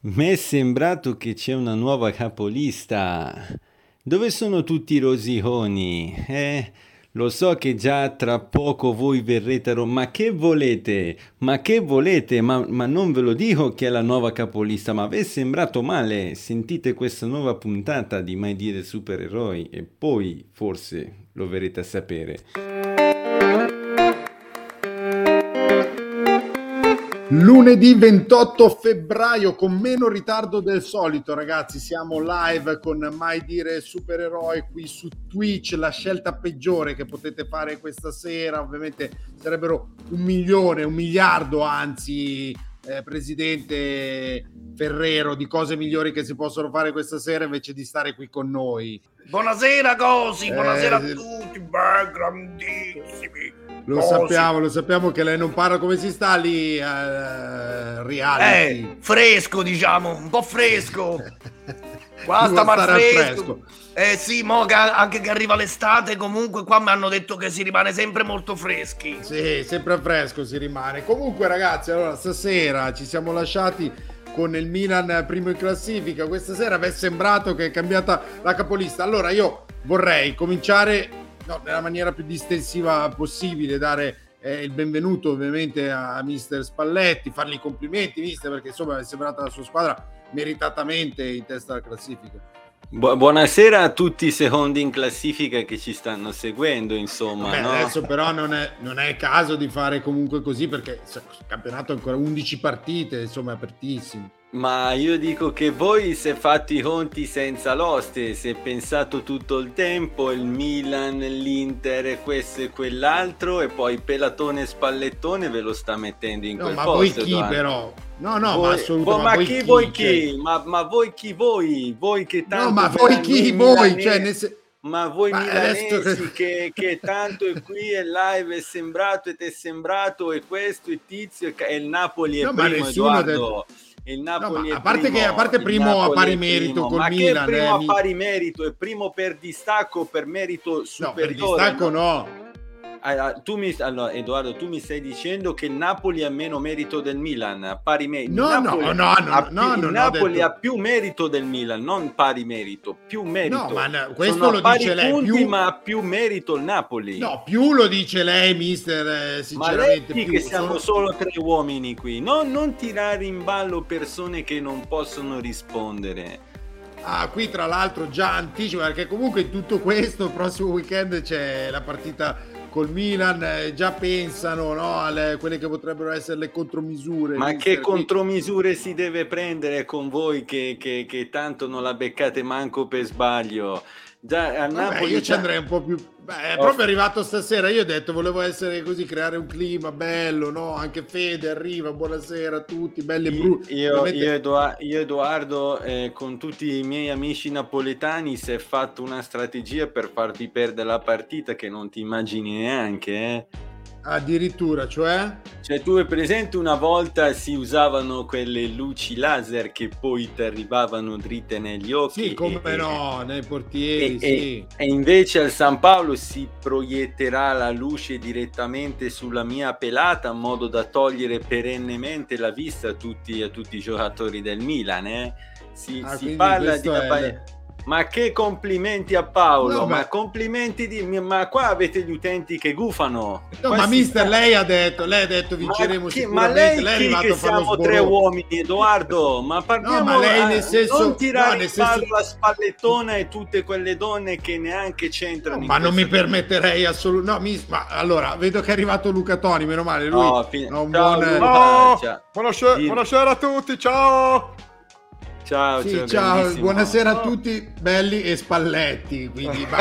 Mi è sembrato che c'è una nuova capolista. Dove sono tutti i rosiconi? Eh, lo so che già tra poco voi verrete a Roma. Ma che volete? Ma che volete? Ma, ma non ve lo dico che è la nuova capolista, ma vi è sembrato male. Sentite questa nuova puntata di Mai Dire Supereroi e poi forse lo verrete a sapere. Lunedì 28 febbraio con meno ritardo del solito ragazzi. Siamo live con Mai Dire Supereroi qui su Twitch la scelta peggiore che potete fare questa sera. Ovviamente sarebbero un milione un miliardo anzi eh, presidente Ferrero di cose migliori che si possono fare questa sera invece di stare qui con noi. Buonasera Cosi buonasera Eh, a tutti beh, grandissimi lo Cosi. sappiamo lo sappiamo che lei non parla come si sta lì eh, reality Eh, fresco diciamo, un po' fresco. Qua sta mal fresco. Eh sì, mo che anche che arriva l'estate, comunque qua mi hanno detto che si rimane sempre molto freschi. Sì, sempre a fresco si rimane. Comunque, ragazzi, allora stasera ci siamo lasciati con il Milan primo in classifica. Questa sera vi è sembrato che è cambiata la capolista. Allora, io vorrei cominciare no, nella maniera più distensiva possibile, dare eh, il benvenuto ovviamente a Mister Spalletti, fargli i complimenti, Mister, perché insomma è sembrata la sua squadra meritatamente in testa alla classifica. Bu- buonasera a tutti i secondi in classifica che ci stanno seguendo, insomma. Beh, no? adesso però non è, non è caso di fare comunque così perché il campionato ha ancora 11 partite, insomma apertissimo. Ma io dico che voi se fate i conti senza l'oste, se pensato tutto il tempo, il Milan, l'Inter, e questo e quell'altro, e poi Pelatone e Spallettone ve lo sta mettendo in No, quel ma voi posto. chi Edoardo. però? No, no, Voi- ma assolutamente. voi- ma voi chi voi cioè? chi? Ma, ma voi chi voi? Voi che tanto No, ma voi chi? Voi? Cioè, nel Ma voi Ma milanesi adesso- che, che tanto è qui e live è sembrato e ti è sembrato e questo e tizio e e il Napoli è No, ma primo Edoardo. Il Napoli è a parte primo, che- a parte primo a pari merito primo. col Milan, che primo eh, a pari merito è primo per distacco per merito No, per superiore distacco no. Allora, tu mi, allora, Edoardo, tu mi stai dicendo che il Napoli ha meno merito del Milan, pari merito. No, no, no, no, ha più- no, ho Napoli detto- ha più merito del Milan, non pari merito, più merito. No, ma no, questo Sono lo dice lei, punti, più- ma ha più merito il Napoli. No, più lo dice lei, mister, eh, ma lei sinceramente. che siamo solo tre uomini qui, non, non tirare in ballo persone che non possono rispondere. Ah, qui tra l'altro già anticipo, perché comunque in tutto questo il prossimo weekend c'è la partita col Milan, eh, già pensano no, alle quelle che potrebbero essere le contromisure. Ma mister, che contromisure si deve prendere con voi che, che- che tanto non la beccate manco per sbaglio? Già a Vabbè, Napoli io ci andrei un po' più. Beh, è Oh. proprio arrivato stasera. Io ho detto volevo essere così, creare un clima bello, no? Anche Fede arriva. Buonasera a tutti, belli e brutti. Io, io, io, Edoardo, eh, con tutti i miei amici napoletani, si è fatto una strategia per farti perdere la partita che non ti immagini neanche. eh. Addirittura, cioè. Cioè, tu hai presente una volta si usavano quelle luci laser che poi ti arrivavano dritte negli occhi? Sì, come e- no, nei E, portieri, e- sì. e invece al San Paolo si proietterà la luce direttamente sulla mia pelata in modo da togliere perennemente la vista a tutti, a tutti i giocatori del Milan. eh. Si, Ah, si parla di è una- il- Ma che complimenti a Paolo! No, ma ma- complimenti di. Ma qua avete gli utenti che gufano. No, Qua ma mister, lei ha detto, lei ha detto ma, vinceremo chi- ma lei, lei è che siamo tre uomini, Edoardo? Ma parliamo ma lei nel senso- non tirare no, nel in senso- ballo la spallettona e tutte quelle donne che neanche c'entrano. in Ma non mi permetterei assolutamente. No, mi- ma allora vedo che è arrivato Luca Toni. Meno male. Lui No, fi- ha un ciao, buon. Luca. No, Ciao. buonasera, buonasera a tutti, ciao! Ciao, Sì, ciao, ciao, buonasera a tutti, belli e spalletti. Quindi,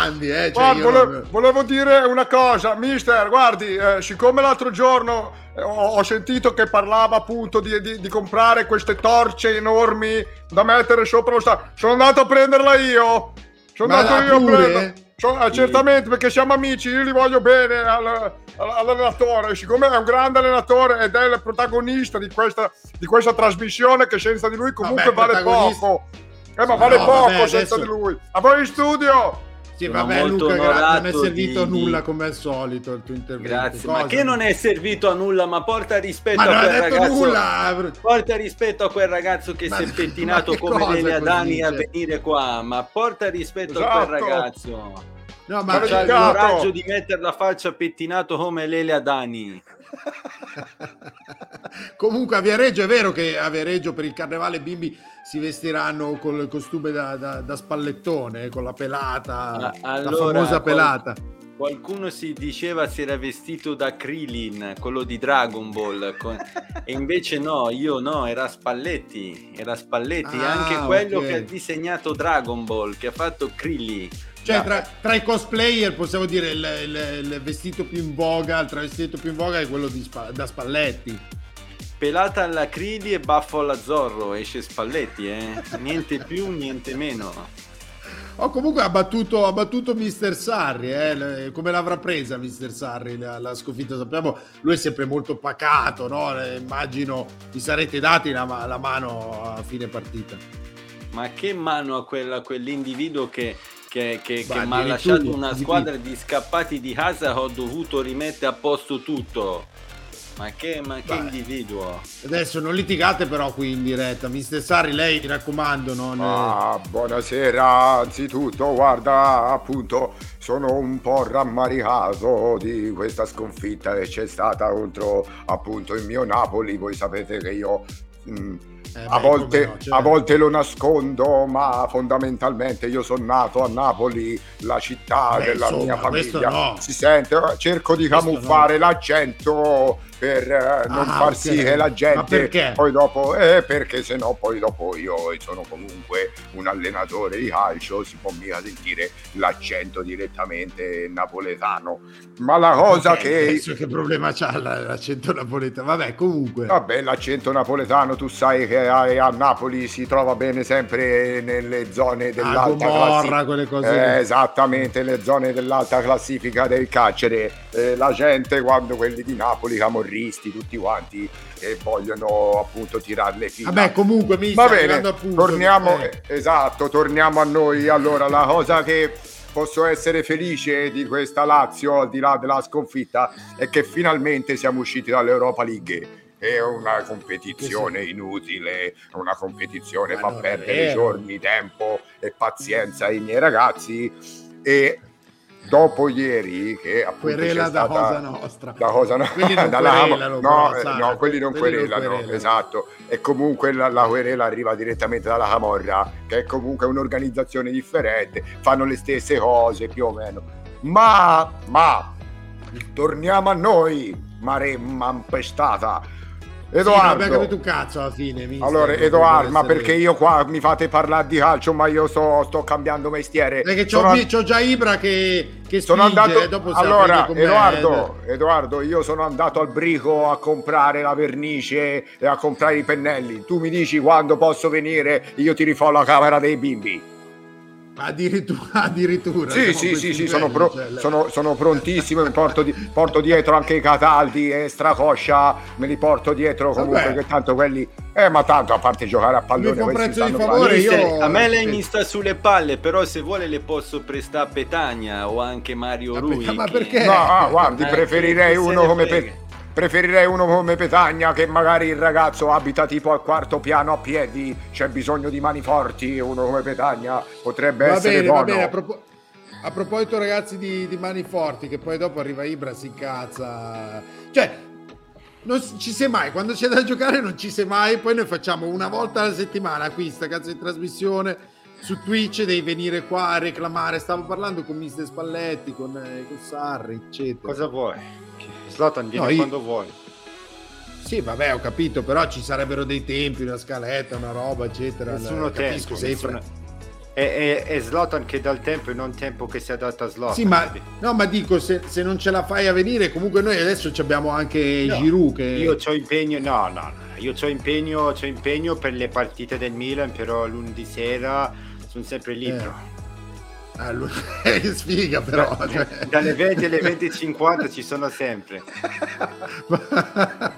Andy, eh, cioè Guarda, io vole- non- volevo dire una cosa, mister, guardi, eh, siccome l'altro giorno eh, ho, ho sentito che parlava appunto di, di- di comprare queste torce enormi da mettere sopra lo stadio, sono andato a prenderla io. Sono Ma andato io a pure? prenderla. Eh, certamente perché siamo amici, io li voglio bene al- al- all'allenatore, siccome è un grande allenatore ed è il protagonista di questa, di questa trasmissione che senza di lui comunque Vabbè, vale poco. Eh, ma vale No, poco vabbè, senza adesso- di lui. A voi in studio! Sì, Sono vabbè, Luca, gra- non è servito a di- nulla di- come al solito il tuo intervento. Grazie, Cosa? ma che non è servito a nulla, ma porta rispetto Ma a quel detto ragazzo. nulla! Porta rispetto a quel ragazzo che Ma- si è pettinato come cosa Lelia così, Dani a cioè? venire qua, ma porta rispetto a Esatto. quel ragazzo. No, Ma c'ha il coraggio di mettere la faccia pettinato come Lelia Dani. Comunque a Viareggio è vero che a Viareggio per il carnevale i bimbi si vestiranno con il costume da, da- da spallettone, con la pelata, Ah, la allora, famosa pelata. Qualcuno si diceva si era vestito da Krillin, quello di Dragon Ball, con- e invece no, io no, era Spalletti, era Spalletti, Ah, anche quello ok. che ha disegnato Dragon Ball, che ha fatto Krillin. Cioè tra, tra i cosplayer possiamo dire il, il- il vestito più in voga, il travestito più in voga è quello di da Spalletti. Pelata alla Krillin e baffo alla Zorro, esce Spalletti, eh? Niente più, niente meno. Oh, comunque ha battuto, ha battuto Mister Sarri, eh? come l'avrà presa Mister Sarri la, la sconfitta? Sappiamo, lui è sempre molto pacato, no? Eh, immagino vi sarete dati la, la mano a fine partita. Ma che mano a, quella, quell'individuo che, che, che, che mi ha lasciato una squadra di scappati di casa, ho dovuto rimettere a posto tutto. Ma che, ma che individuo? Adesso non litigate però qui in diretta, Mister Sarri, lei mi raccomando, non... Ah, buonasera, anzitutto, guarda, appunto, sono un po' rammaricato di questa sconfitta che c'è stata contro, appunto, il mio Napoli. Voi sapete che io mm, Eh, a, beh, volte, no, certo. a volte lo nascondo, ma fondamentalmente io sono nato a Napoli, la città Beh, della insomma, mia famiglia. no. Si sente, cerco di Questo camuffare l'accento per eh, non Ah, far ok. sì che la gente poi dopo, eh, perché se no poi dopo io sono comunque un allenatore di calcio, si può mica sentire l'accento direttamente napoletano. Ma la cosa Ok, che... che problema c'ha la- l'accento napoletano? Vabbè, comunque... Vabbè, l'accento napoletano, tu sai che a, a Napoli si trova bene sempre nelle zone Ah, dell'alta Gomorra, classifica. quelle cose Eh, esattamente, le zone dell'alta classifica del carcere. Eh, la gente, quando quelli di Napoli, camorristi, tutti quanti, eh, vogliono appunto tirare le fila. Vabbè, comunque mi Va bene, appunto... torniamo, eh, esatto, torniamo a noi. Allora, la cosa che posso essere felice di questa Lazio, al di là della sconfitta, è che finalmente siamo usciti dall'Europa League. È una competizione inutile, una competizione fa perdere giorni, tempo e pazienza ai miei ragazzi. E dopo ieri, che appunto Querela da cosa nostra. da cosa no? Dalla- querelano, no, però, eh, no, quelli non quelli non querelano, querelano. esatto. E comunque la, la querela arriva direttamente dalla Camorra, che è comunque un'organizzazione differente, fanno le stesse cose più o meno. Ma, ma, torniamo a noi, maremma impestata. Sì, non Edoardo, abbiamo capito un cazzo alla fine. mister, allora, Edoardo, ma perché io qua mi fate parlare di calcio, ma io sto, sto cambiando mestiere. Perché c'ho, Sono- c'ho già Ibra che, che sono spinge, andato e allora Edoardo, Edoardo io sono andato al brico a comprare la vernice e a comprare i pennelli tu mi dici quando posso venire io ti rifò la camera dei bimbi Addirittura, addirittura. sì sì sì, sì sono, pro- cioè, sono, sono prontissimo mi porto, di- porto dietro anche i cataldi e stracoscia me li porto dietro comunque Vabbè. che tanto quelli eh ma tanto a parte giocare a pallone Mi un prezzo di favore, io- a me lei mi sta sulle palle, però se vuole le posso prestare a Petagna o anche Mario Ma Rui. ma che- perché? No, ah, guardi, Eh, preferirei uno come frega. Preferirei uno come Petagna che magari il ragazzo abita tipo al quarto piano a piedi, c'è bisogno di mani forti, uno come Petagna potrebbe Va essere bene, buono. va bene. A, propo- a proposito, ragazzi, di, di mani forti, che poi dopo arriva Ibra, si incazza. Cioè, non ci sei mai. Quando c'è da giocare, non ci sei mai. Poi noi facciamo una volta alla settimana qui sta cazzo di trasmissione su Twitch. Devi venire qua a reclamare. Stavo parlando con Mister Spalletti, con, eh, con Sarri, eccetera. Cosa vuoi? Zlatan, vieni No, io- quando vuoi. Sì, vabbè, ho capito, però ci sarebbero dei tempi, una scaletta, una roba, eccetera. Nessuno Capisco, tempo, sei nessuno- È, è, è Zlatan che dà il tempo e non tempo che si adatta a Zlatan. Sì, ma, no, ma dico, se, se non ce la fai a venire, comunque noi adesso abbiamo anche No, Giroud che... Io ho impegno, no, no, no, io ho impegno, impegno per le partite del Milan, però lunedì sera sono sempre libero. Lui- che sfiga però. cioè. Dalle 20 alle 20.50 ci sono sempre.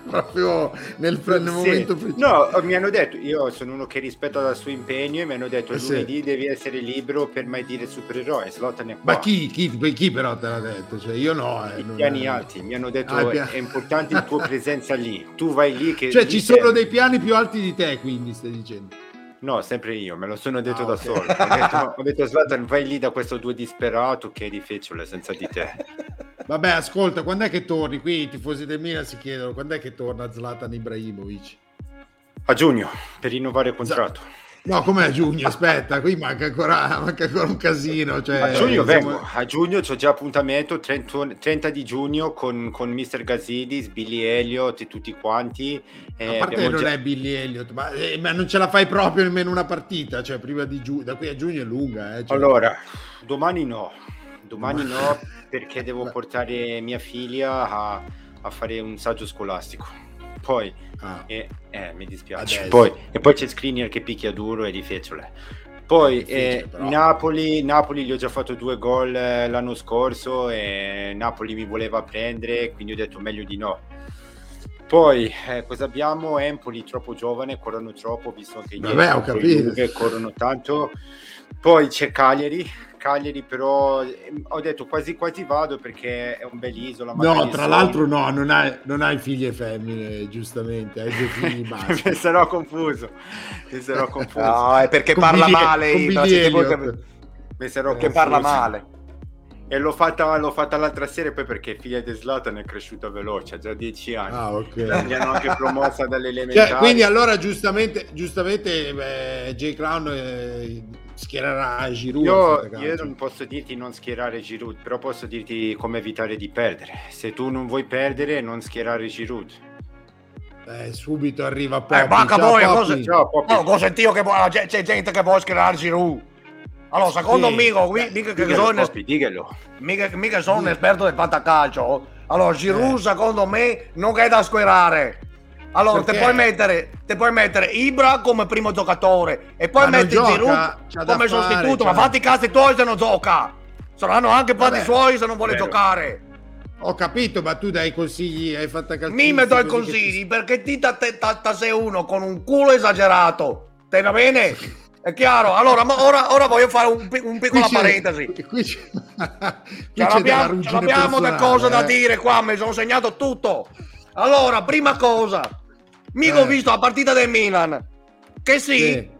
Proprio nel, nel Sì. momento preciso. No, mi hanno detto, io sono uno che rispetta il suo impegno e mi hanno detto Eh sì. lunedì devi essere libero per mai dire supereroe, Zlatan è qua. Ma chi, chi, chi però te l'ha detto? Cioè, io no. eh, I non- piani alti, mi hanno detto Ah, i piani- è importante la tua presenza lì, tu vai lì che... Cioè, lì ci sono serve. dei piani più alti di te, quindi stai dicendo. No, sempre io, me lo sono detto Ah, da ok. solo. Ho detto, ho detto Zlatan, vai lì da questo due disperato che è difficile senza di te. Vabbè, ascolta, quando è che torni? Qui i tifosi del Milan si chiedono quando è che torna Zlatan Ibrahimovic? A giugno, per rinnovare il contratto. No, come a giugno? Aspetta, qui manca ancora, manca ancora un casino. Cioè, a giugno siamo- vengo, a giugno c'ho già appuntamento, 30, 30 di giugno con, con Mr. Gazidis, Billy Elliott e tutti quanti. Eh, A parte abbiamo non già- è Billy Elliott, ma, eh, ma non ce la fai proprio nemmeno una partita, cioè prima di giugno, da qui a giugno è lunga. Eh, cioè- Allora, domani no, domani no perché devo portare mia figlia a, a fare un saggio scolastico. Poi, Ah. eh, eh, mi dispiace. Poi, e poi c'è Skriniar che picchia duro e difficile. Poi È difficile, eh. Napoli, Napoli gli ho già fatto due gol eh, l'anno scorso e Napoli mi voleva prendere, quindi ho detto meglio di no. Poi eh, cosa abbiamo? Empoli troppo giovane, corrono troppo, visto che ieri Vabbè, ho capito. Corrono tanto. Poi c'è Cagliari, Cagliari però eh, ho detto quasi quasi vado perché è un bell'isola. No, tra l'altro no, non hai, non hai figlie femmine, giustamente, hai due figli maschi. mi sarò confuso, mi sarò confuso. No, è perché Con parla Billy- male. con voi Elliott. che, Mi sarò che parla male. E l'ho fatta, l'ho fatta l'altra sera poi perché figlia di Zlatan è cresciuta veloce, ha già 10 anni. Ah, ok. Mi hanno anche promossa dalle elementari. Cioè, quindi allora giustamente, giustamente eh, J. Crown eh, schiererà Giroud. Io, io non posso dirti non schierare Giroud, però posso dirti come evitare di perdere. Se tu non vuoi perdere, non schierare Giroud. Eh, subito arriva Poppy. Eh, manca Ciao, voi, Poppy. cosa- Ciao, Poppy. No, ho sentito che vuoi- c'è, c'è gente che vuole schierare Giroud. Allora, secondo Sì. me, qui- mica che Diglielo, sono, diglielo. mica, mica sono un esperto del fantacalcio. Allora, Giroud, secondo me, non è da schierare. Allora, te Perché? puoi, mettere, te puoi mettere Ibra come primo giocatore e poi Ma metti Giroud come fare, sostituto. c'ha- Ma fatti i cazzi tuoi se non gioca. Saranno anche fatti Vabbè. suoi se non vuole Vero. giocare. Ho capito, ma tu dai consigli ai fantacalcisti. Mi mi do i consigli perché ti ta- ta- sei uno con un culo esagerato. Te va bene? È chiaro? Allora, ma ora, ora voglio fare un, un Qui piccola c'è- parentesi. Qui c'è, qui c'è della l'abbiamo, ce l'abbiamo da personale, cose da eh. dire qua, mi sono segnato tutto. Allora, prima cosa, mica Eh. ho visto la partita del Milan. Che sì, Sì.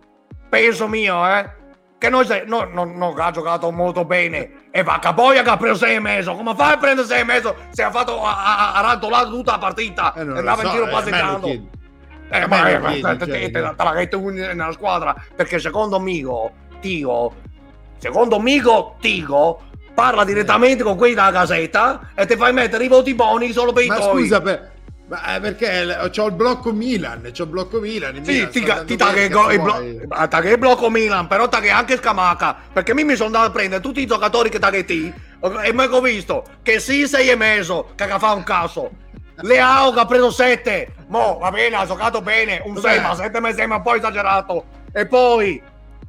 penso mio, eh. Che noi se- no, no, no, ha giocato molto bene. E va Capoia che ha preso 6 e mezzo. Come fai a prendere 6 e mezzo se ha fatto ha, ha, ha rantolato tutta la partita Eh, e non andava in so, giro eh, passeggiando? Eh, ma eh, ma te, te- te- te la metti un- nella squadra perché secondo Migo, Tigo, secondo Migo, Tigo parla direttamente con quelli della casetta e ti fai mettere i voti buoni solo per i Ma tuoi. scusa, per- ma eh, perché c'ho il blocco Milan, c'ho il blocco Milan. il Sì, Milan ti, ti bene, il, blo- il blocco Milan, però taglia anche Scamaca, perché mi, mi sono andato a prendere tutti i giocatori che tagli e mi ho visto che sì, sei e mezzo, che fa un cazzo. Leao che ha preso 7, mo va bene, ha giocato bene, un Vabbè. 6, ma 7 mi sembra un po' esagerato. E poi,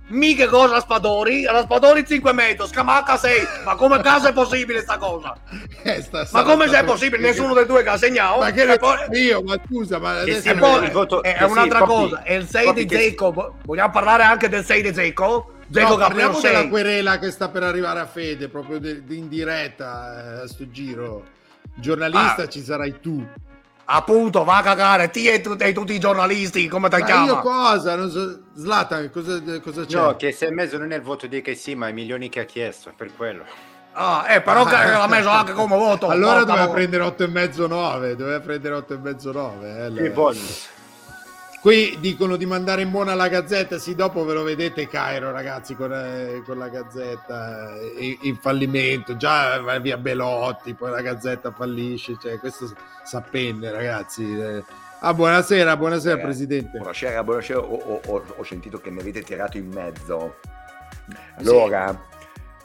mica cosa Spadori, la Spadori 5 metri, Scamacca 6, ma come caso è possibile sta cosa? Eh, sta- Ma come sta- se è possibile? Nessuno dei due che ha segnato. Ma che E poi- io, ma scusa, ma adesso sì, e ma poi voto- è, eh, è un'altra sì, Poppy, cosa, è il 6 Poppy di che- Zecco. Vogliamo parlare anche del 6 di Zecco? Zecco No, parliamo della 6. querela che sta per arrivare a Fede, proprio de- in diretta eh, a sto giro. Giornalista Ah. ci sarai tu. Appunto, va a cagare, ti e, tu- e tutti i giornalisti, come ti Ma chiama? io cosa? Non so, Zlatan, cosa, cosa c'è? No, che sei mezzo non è il voto di che sì, ma i milioni che ha chiesto, per quello. Ah, eh, però che l'ha messo anche come voto. Allora doveva prendere 8 e mezzo 9, doveva prendere 8 e mezzo 9. eh, allora. Che bonus. Qui dicono di mandare in buona la gazzetta, sì, dopo ve lo vedete Cairo ragazzi con, eh, con la gazzetta eh, in, in fallimento, già va via Belotti, poi la gazzetta fallisce, cioè questo sappenne ragazzi, eh, Ah, buonasera, buonasera Eh, Presidente. Buonasera, buonasera. Ho, ho- ho- sentito che mi avete tirato in mezzo. Allora,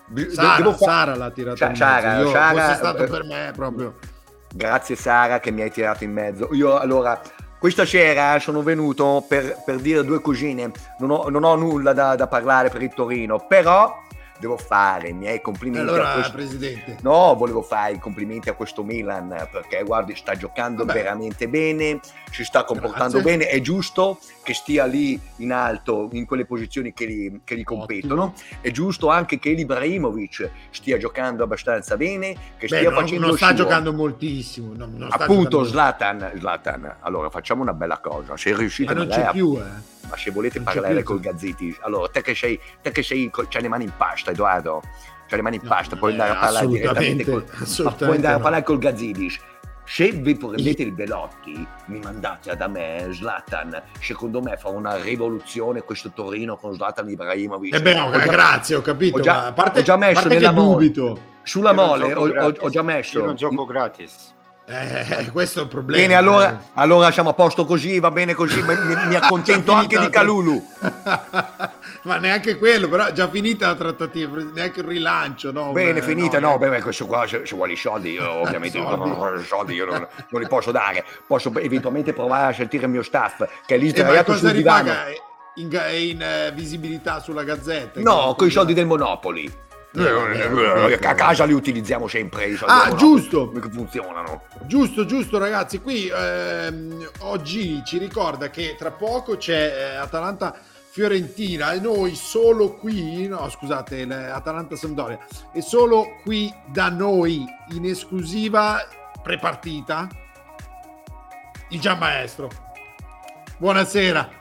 bi- Sara, fa- Sara l'ha tirato Sa- in mezzo. Sara, Io- Sara, stato eh, per me proprio. Grazie Sara che mi hai tirato in mezzo. Io allora, questa sera sono venuto per, per dire due cosine. Non ho, non ho nulla da, da parlare per il Torino, però devo fare i miei complimenti Allora, questo... Presidente. No, volevo fare i complimenti a questo Milan perché guardi, sta giocando Vabbè. veramente bene, si sta comportando Grazie. bene, è giusto che stia lì in alto in quelle posizioni che gli, che gli competono, è giusto anche che Ibrahimovic stia giocando abbastanza bene, che Beh, stia non, facendo non sta suo. giocando moltissimo. non- non Appunto, Zlatan, Zlatan, allora facciamo una bella cosa. Se riuscite Ma non c'è a- più, eh. ma se volete Non parlare col Gazziti, allora te che sei, te che sei, c'hai le mani in pasta, Edoardo, c'hai le mani in No, pasta, puoi eh, andare a parlare assolutamente, direttamente col, puoi andare a no. parlare col Gazzidis. Se vi prendete il Belotti, mi mandate da me Zlatan. Secondo me fa una rivoluzione questo Torino con Zlatan Ibrahimovic. Eh beh, no, Ho già- grazie, ho capito. ho già- ma a parte, ho già messo nella mole. Sulla mole ho, ho- già messo. Io non gioco gratis. Eh, questo è il problema. Bene, allora, allora siamo a posto così, va bene così, mi, mi- accontento anche di Calulu. Ma neanche quello, però già finita la trattativa, neanche il rilancio, no? Bene, Beh, finita, no, no, eh. beh, questo qua se vuole i soldi, io ovviamente Soldi. soldi, io non, non li posso dare. Posso eventualmente provare a sentire il mio staff che è lì Eh, sdraiato sul divano. In, in, eh, visibilità sulla gazzetta? No, con i soldi del Monopoli. Eh, A casa li utilizziamo sempre Ah, giusto. Che funzionano. Giusto, giusto ragazzi, qui ehm, oggi ci ricorda che tra poco c'è eh, Atalanta Fiorentina e noi solo qui, no scusate, Atalanta Sampdoria, e solo qui da noi in esclusiva prepartita il Gian Maestro. Buonasera.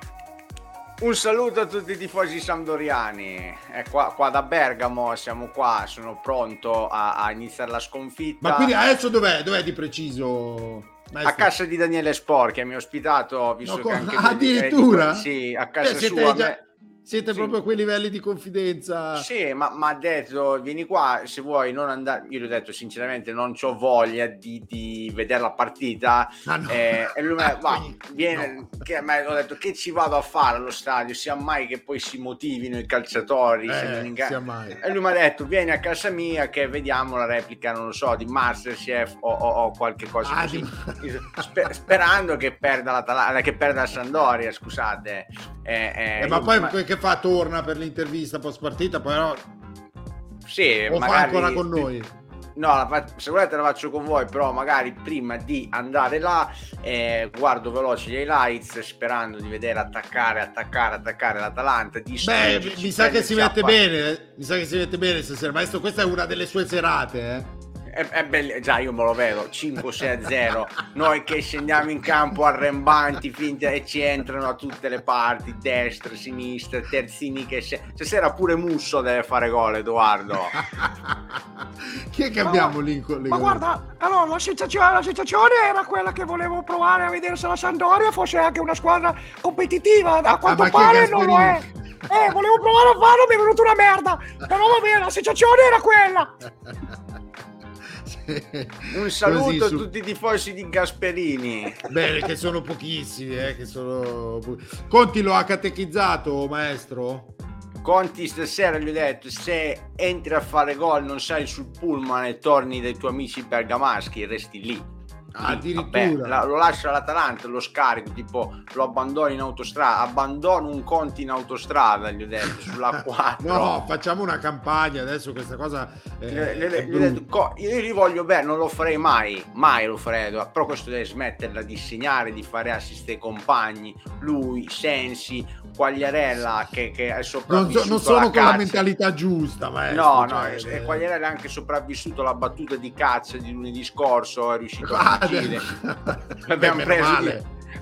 Un saluto a tutti i tifosi sampdoriani. È qua, qua da Bergamo, siamo qua, sono pronto a, a iniziare la sconfitta. Ma quindi adesso dov'è? Dov'è di preciso? A maestro? casa di Daniele Spor che mi ha ospitato, visto No, che anche è di- addirittura? sì, a casa siete sua. già- me- Siete Sì. proprio a quei livelli di confidenza. Sì, ma mi ha detto vieni qua se vuoi non andare. Io gli ho detto sinceramente non ho voglia di, di vedere la partita. Ah, no. Eh, e lui mi ha detto, "Va, Quindi, viene, no. che, ma ho detto che ci vado a fare allo stadio? Sia mai che poi si motivino i calciatori. Eh, inga- sia mai. E lui mi ha detto vieni a casa mia che vediamo la replica, non lo so, di Masterchef o, o- o qualche cosa Ah, così. di- Spe- sperando che perda la, che perda la Sandoria, scusate. Eh, eh, Eh, ma poi ma- che fa? Torna per l'intervista post partita, però sì, o fa magari- ancora con noi. No, fa- se volete la faccio con voi, però magari prima di andare là eh, guardo veloce gli highlights sperando di vedere attaccare, attaccare, attaccare l'Atalanta. Beh, distruggerci, mi sa che si mette bene, mi sa che si mette bene stasera. Maestro, questa è una delle sue serate, eh. È, è bello- già io me lo vedo 5-6-0 noi che scendiamo in campo arrembanti finta e ci entrano a tutte le parti destra, sinistra, terzini che se... stasera pure Musso deve fare gol Edoardo Chi è che abbiamo lì con le Ma guarda, allora la sensazione, la sensazione era quella che volevo provare a vedere se la Sandoria fosse anche una squadra competitiva. A quanto ma chi è pare non lo è. Eh, volevo provare a farlo, mi è venuta una merda. Però va bene, la sensazione era quella. un saluto Così, a su- tutti i tifosi di Gasperini. Bene, che sono pochissimi, eh, che sono... Conti lo ha catechizzato, maestro? Conti stasera gli ho detto se entri a fare gol non sali sul pullman e torni dai tuoi amici bergamaschi resti Lì, addirittura. vabbè, la- lo lascio all'Atalanta lo scarico tipo lo abbandono in autostrada abbandono un Conti in autostrada gli ho detto sulla 4 No, facciamo una campagna adesso, questa cosa eh, è gli ho detto, co- io li voglio bene, non lo farei mai, mai lo farei, però questo deve smetterla di segnare, di fare assist ai compagni, lui, Sensi, Quagliarella che, che è Non, sopravvissuto so- non sono con la cazzo. mentalità giusta, maestro. No, no, cioè, eh, Quagliarella è anche sopravvissuto alla battuta di cazzo di lunedì scorso, è riuscito Ah, a Beh, L'abbiamo preso, di,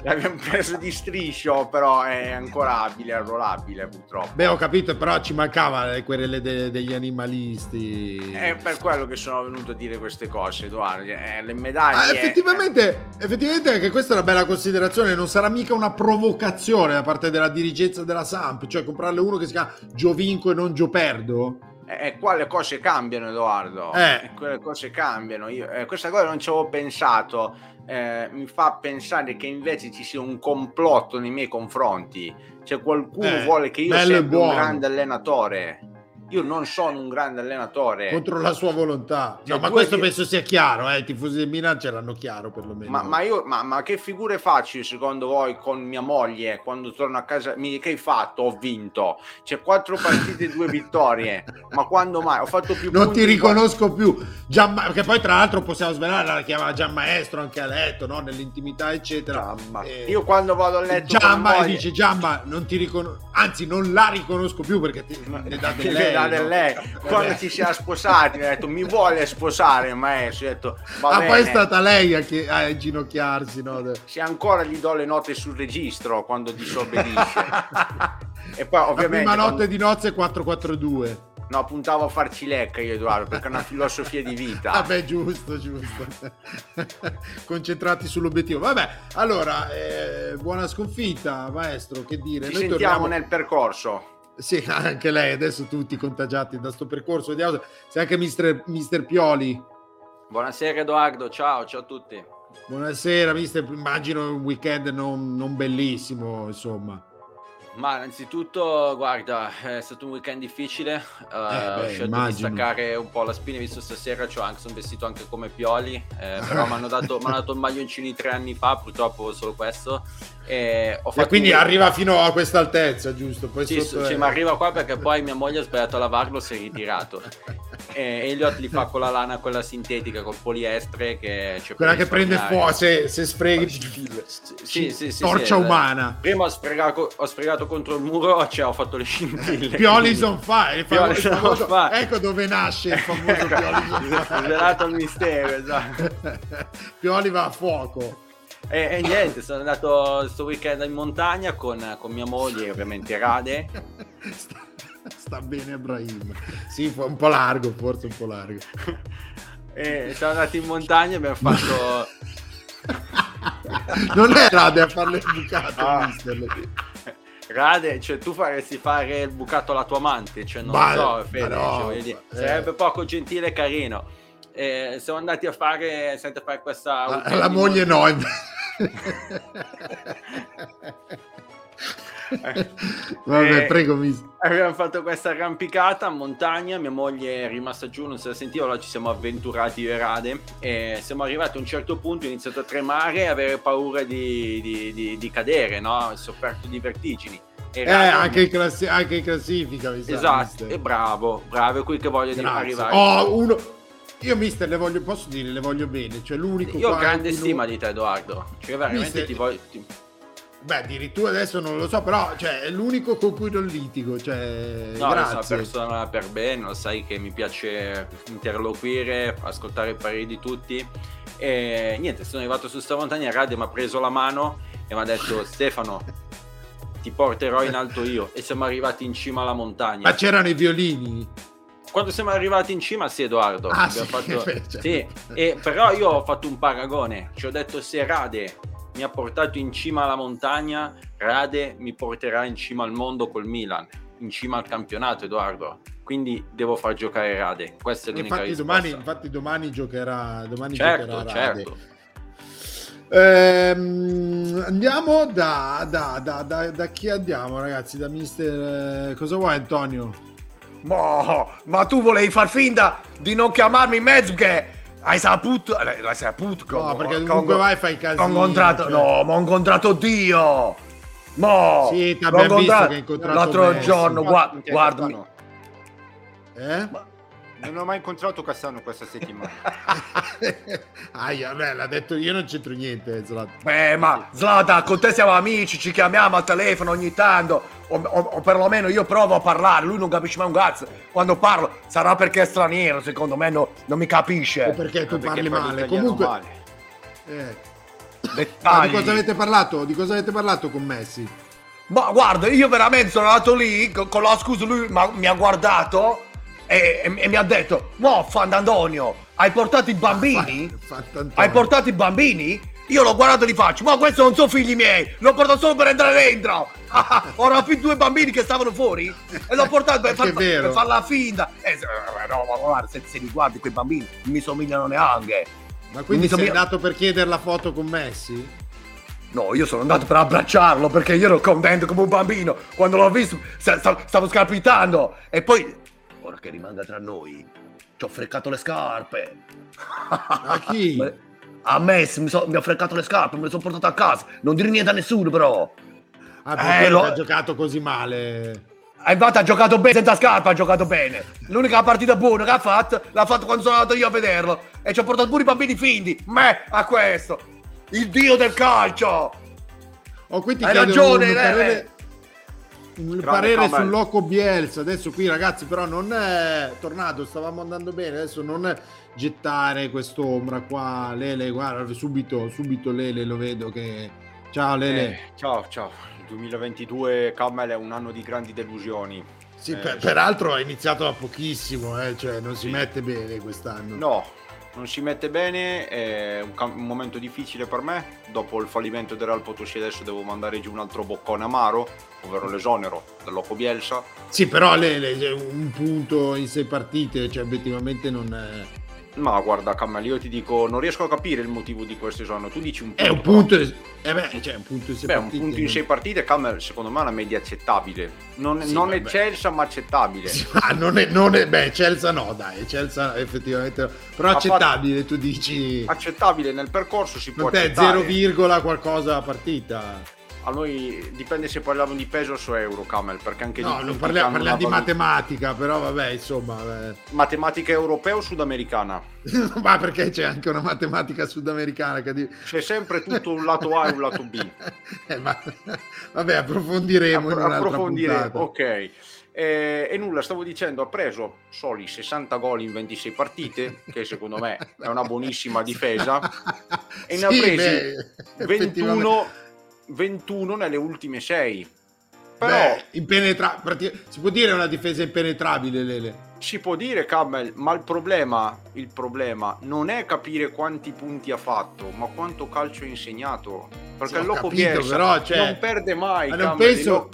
l'abbiamo preso di striscio, però è ancora abile, arruolabile purtroppo. Beh, ho capito, però ci mancava le querele de- degli animalisti. È per quello che sono venuto a dire queste cose, Edoardo. Eh, le Ah, medaglie... effettivamente, effettivamente anche questa è una bella considerazione, non sarà mica una provocazione da parte della dirigenza della Samp, cioè comprarle uno che si chiama Giovinco e non Gioperdo? E qua le cose cambiano, Edoardo. Eh. E quelle cose cambiano. Io, eh, questa cosa non ci avevo pensato. Eh, mi fa pensare che invece ci sia un complotto nei miei confronti. Cioè, qualcuno Eh, vuole che io sia un grande allenatore. Io non sono un grande allenatore. contro la sua volontà. Cioè, No, ma tu questo hai- penso sia chiaro, eh, i tifosi del Milan ce l'hanno chiaro perlomeno. Ma, ma io, ma, ma che figure faccio io, secondo voi con mia moglie quando torno a casa? Mi, che hai fatto? Ho vinto. C'è quattro partite e due vittorie. Ma quando mai? Ho fatto più non ti riconosco più. Gian- perché poi tra l'altro possiamo svelare, la chiama Gian Maestro anche a letto, no? nell'intimità eccetera. Giamma. Eh, Io quando vado a letto Giamma e moglie- dice Giamma non ti riconosco, anzi non la riconosco più perché ti, ne Che le lei. Del no? lei. Quando ci siamo sposati, mi ha detto mi vuole sposare maestro. Ho detto va Ah, bene. poi è stata lei a, che- a inginocchiarsi, no? Se ancora gli do le note sul registro quando disobbedisce. e poi La ovviamente prima quando- notte di nozze 442. no, puntavo a farci lecca io Edoardo perché è una filosofia di vita. Vabbè, giusto, giusto. Concentrati sull'obiettivo. Vabbè, allora, eh, buona sconfitta, maestro. Che dire? Ci Noi sentiamo torniamo- nel percorso. Sì, anche lei, adesso tutti contagiati da sto percorso. Vediamo se anche mister, mister Pioli. Buonasera Edoardo, ciao, ciao a tutti. Buonasera, mister. Immagino un weekend non, non bellissimo, insomma. Ma innanzitutto, guarda, è stato un weekend difficile. eh, beh, ho scelto immagino. di staccare un po' la spina, visto stasera c'ho anche, sono vestito anche come Pioli, eh, però mi hanno dato, dato il maglioncino di tre anni fa, purtroppo solo questo. E quindi un- arriva fino a questa altezza, giusto? Poi Sì, sotto sì, è- ma arriva qua perché poi mia moglie ha sbagliato a lavarlo, si è ritirato. e Elliot li fa con la lana, quella sintetica, col poliestere, che c'è Quella che prende fuoco, se, se sfreghi, Sì, sì, sì, torcia sì, eh. umana. Prima ho spregato, ho spregato contro il muro, cioè ho fatto le scintille. Pioli son fire, Pioli famoso- fire. ecco dove nasce il famoso Pioli son fire. Svelato il mistero, esatto. Pioli va a fuoco. E, e niente, sono andato questo weekend in montagna con, con mia moglie ovviamente Rade. Sta, sta bene Ibrahim. Sì, un po' largo, forse un po' largo. E siamo andati in montagna e abbiamo fatto... Non è Rade a farle bucato, Ah. Rade, cioè tu faresti fare il bucato alla tua amante, cioè non lo so, Fede, no, cioè, dire, eh. sarebbe poco gentile e carino. E siamo andati a fare, a fare questa... La, la moglie no. Vabbè, Eh, prego, mister. Abbiamo fatto questa arrampicata in montagna, mia moglie è rimasta giù, non se la sentiva, allora ci siamo avventurati io e Rade e siamo arrivati a un certo punto, ho iniziato a tremare e avere paura di, di- di- di cadere, no? Ho sofferto di vertigini. Eh, anche in, classi- anche in classifica, mi sa, Esatto, e bravo, bravo, è qui che voglio Grazie. arrivare. Oh, uno... Io, mister, le voglio, posso dire, le voglio bene. Cioè, l'unico Io ho grande stima di te, Edoardo. Cioè, veramente Mister- ti voglio. ti- Beh, addirittura adesso non lo so, però cioè, è l'unico con cui non litigo. Cioè, No, io sono una grazie. persona per bene, lo sai che mi piace interloquire, ascoltare i pareri di tutti. E niente, sono arrivato su sta montagna, Radio mi ha preso la mano e mi ha detto Stefano, ti porterò in alto io. E siamo arrivati in cima alla montagna. Ma c'erano i violini. Quando siamo arrivati in cima, sì, Edoardo. Ah, sì, fatto- certo. sì, e però io ho fatto un paragone. Ci ho detto: se Rade mi ha portato in cima alla montagna, Rade mi porterà in cima al mondo col Milan, in cima al campionato, Edoardo. Quindi devo far giocare Rade. Questa è l'unica Infatti risposta. domani, infatti domani giocherà domani certo, giocherà Rade. certo. Ehm, andiamo da, da, da, da, da chi andiamo ragazzi? Da mister... eh, Cosa vuoi Antonio? Mo, ma tu volevi far finta di non chiamarmi in mezzo che hai saputo, eh, l'hai saputo con, No, perché comunque vai fai casino. Ho incontrato, cioè. no, ma ho incontrato Dio. Mo, Sì, ti abbiamo visto che hai incontrato l'altro Messi. giorno, gua- Infatti, guardami. Eh? Non ho mai incontrato Cassano questa settimana. Aia, beh, l'ha detto io non c'entro niente, Zlatan. Beh, ma Zlata, con te siamo amici, ci chiamiamo al telefono ogni tanto, o, o- o perlomeno io provo a parlare, lui non capisce mai un cazzo. Quando parlo sarà perché è straniero, secondo me no- non mi O capisce. perché tu Perché parli parli male. Comunque, male. eh. Ah, Dettagli. di cosa avete parlato? Di cosa avete parlato con Messi? Ma guarda, io veramente sono andato lì con, con la scusa, lui ma- mi ha guardato e, e- e mi ha detto: Mo, Fandandonio, hai portato i bambini? Fa- Fant'Antonio. Hai portato i bambini? Io l'ho guardato e gli faccio, ma questi non sono figli miei, l'ho portato solo per entrare dentro. Ho rapito due bambini che stavano fuori e l'ho portato per, far, per farla finta. E se, eh, no, ma guarda, se, se li guardi quei bambini non mi somigliano neanche. Ma quindi Mi sei somiglia- andato per chiedere la foto con Messi? No, io sono andato per abbracciarlo perché io ero contento come un bambino. Quando l'ho visto sta- sta- stavo scalpitando. E poi, ora che rimanga tra noi, ci ho freccato le scarpe. A chi? A me mi, so- mi ha freccato le scarpe, me le sono portate a casa. Non dire niente a nessuno però. Ah, per Eh, lo- ha giocato così male. E infatti ha giocato bene, senza scarpa ha giocato bene. L'unica partita buona che ha fatto, l'ha fatto quando sono andato io a vederlo. E ci ho portato pure i bambini finti. Me a questo. Il dio del calcio. Oh, Hai ragione, un eh. parere, un parere sul loco Bielsa. Adesso qui ragazzi però non è tornato, stavamo andando bene, adesso non gettare quest'ombra qua. Lele, guarda, subito, subito Lele lo vedo che... Ciao Lele. Eh, ciao, ciao. Il 2022 Camel è un anno di grandi delusioni. sì, eh, per- peraltro è iniziato da pochissimo, eh, cioè non si Sì. mette bene quest'anno. No, non si mette bene, è un, cam- un momento difficile per me. Dopo il fallimento del Real Potosí adesso devo mandare giù un altro boccone amaro, ovvero l'esonero del Loco Bielsa. Sì, però Lele, cioè, un punto in sei partite, cioè obiettivamente non è... Ma guarda Camel, io ti dico, non riesco a capire il motivo di questo esonero. Tu dici un punto. È un punto... Eh beh, cioè un punto in sei Beh, un partite. punto in non- sei partite, Camel, secondo me è una media accettabile. Non, Sì, non vabbè. eccelsa, ma accettabile. Sì, ma non è, non è- beh, Chelsea no, dai, Chelsea effettivamente. Però accettabile, tu dici Accettabile nel percorso si può non te accettare. 0, virgola qualcosa a partita. A noi dipende se parliamo di peso o euro, Camel, perché anche No, di non parliamo, parliamo di valuta- matematica, però vabbè, insomma, eh. Matematica europea o sudamericana? ma perché c'è anche una matematica sudamericana che di- C'è sempre tutto un lato A e un lato B. Eh, ma- vabbè, approfondiremo in Appro- un'altra approfondire, puntata. ok. Eh, e nulla, stavo dicendo, ha preso soli 60 gol in 26 partite, che secondo me è una buonissima difesa, e ne ha presi beh, effettivamente. 21, 21 nelle ultime 6. Però Beh, impenetra- si può dire una difesa impenetrabile, Lele. si può dire, Camel, ma il problema, il problema non è capire quanti punti ha fatto, ma quanto calcio ha insegnato. Perché Sì, Loco Bielsa cioè, non perde mai, ma non Camel, penso- lo-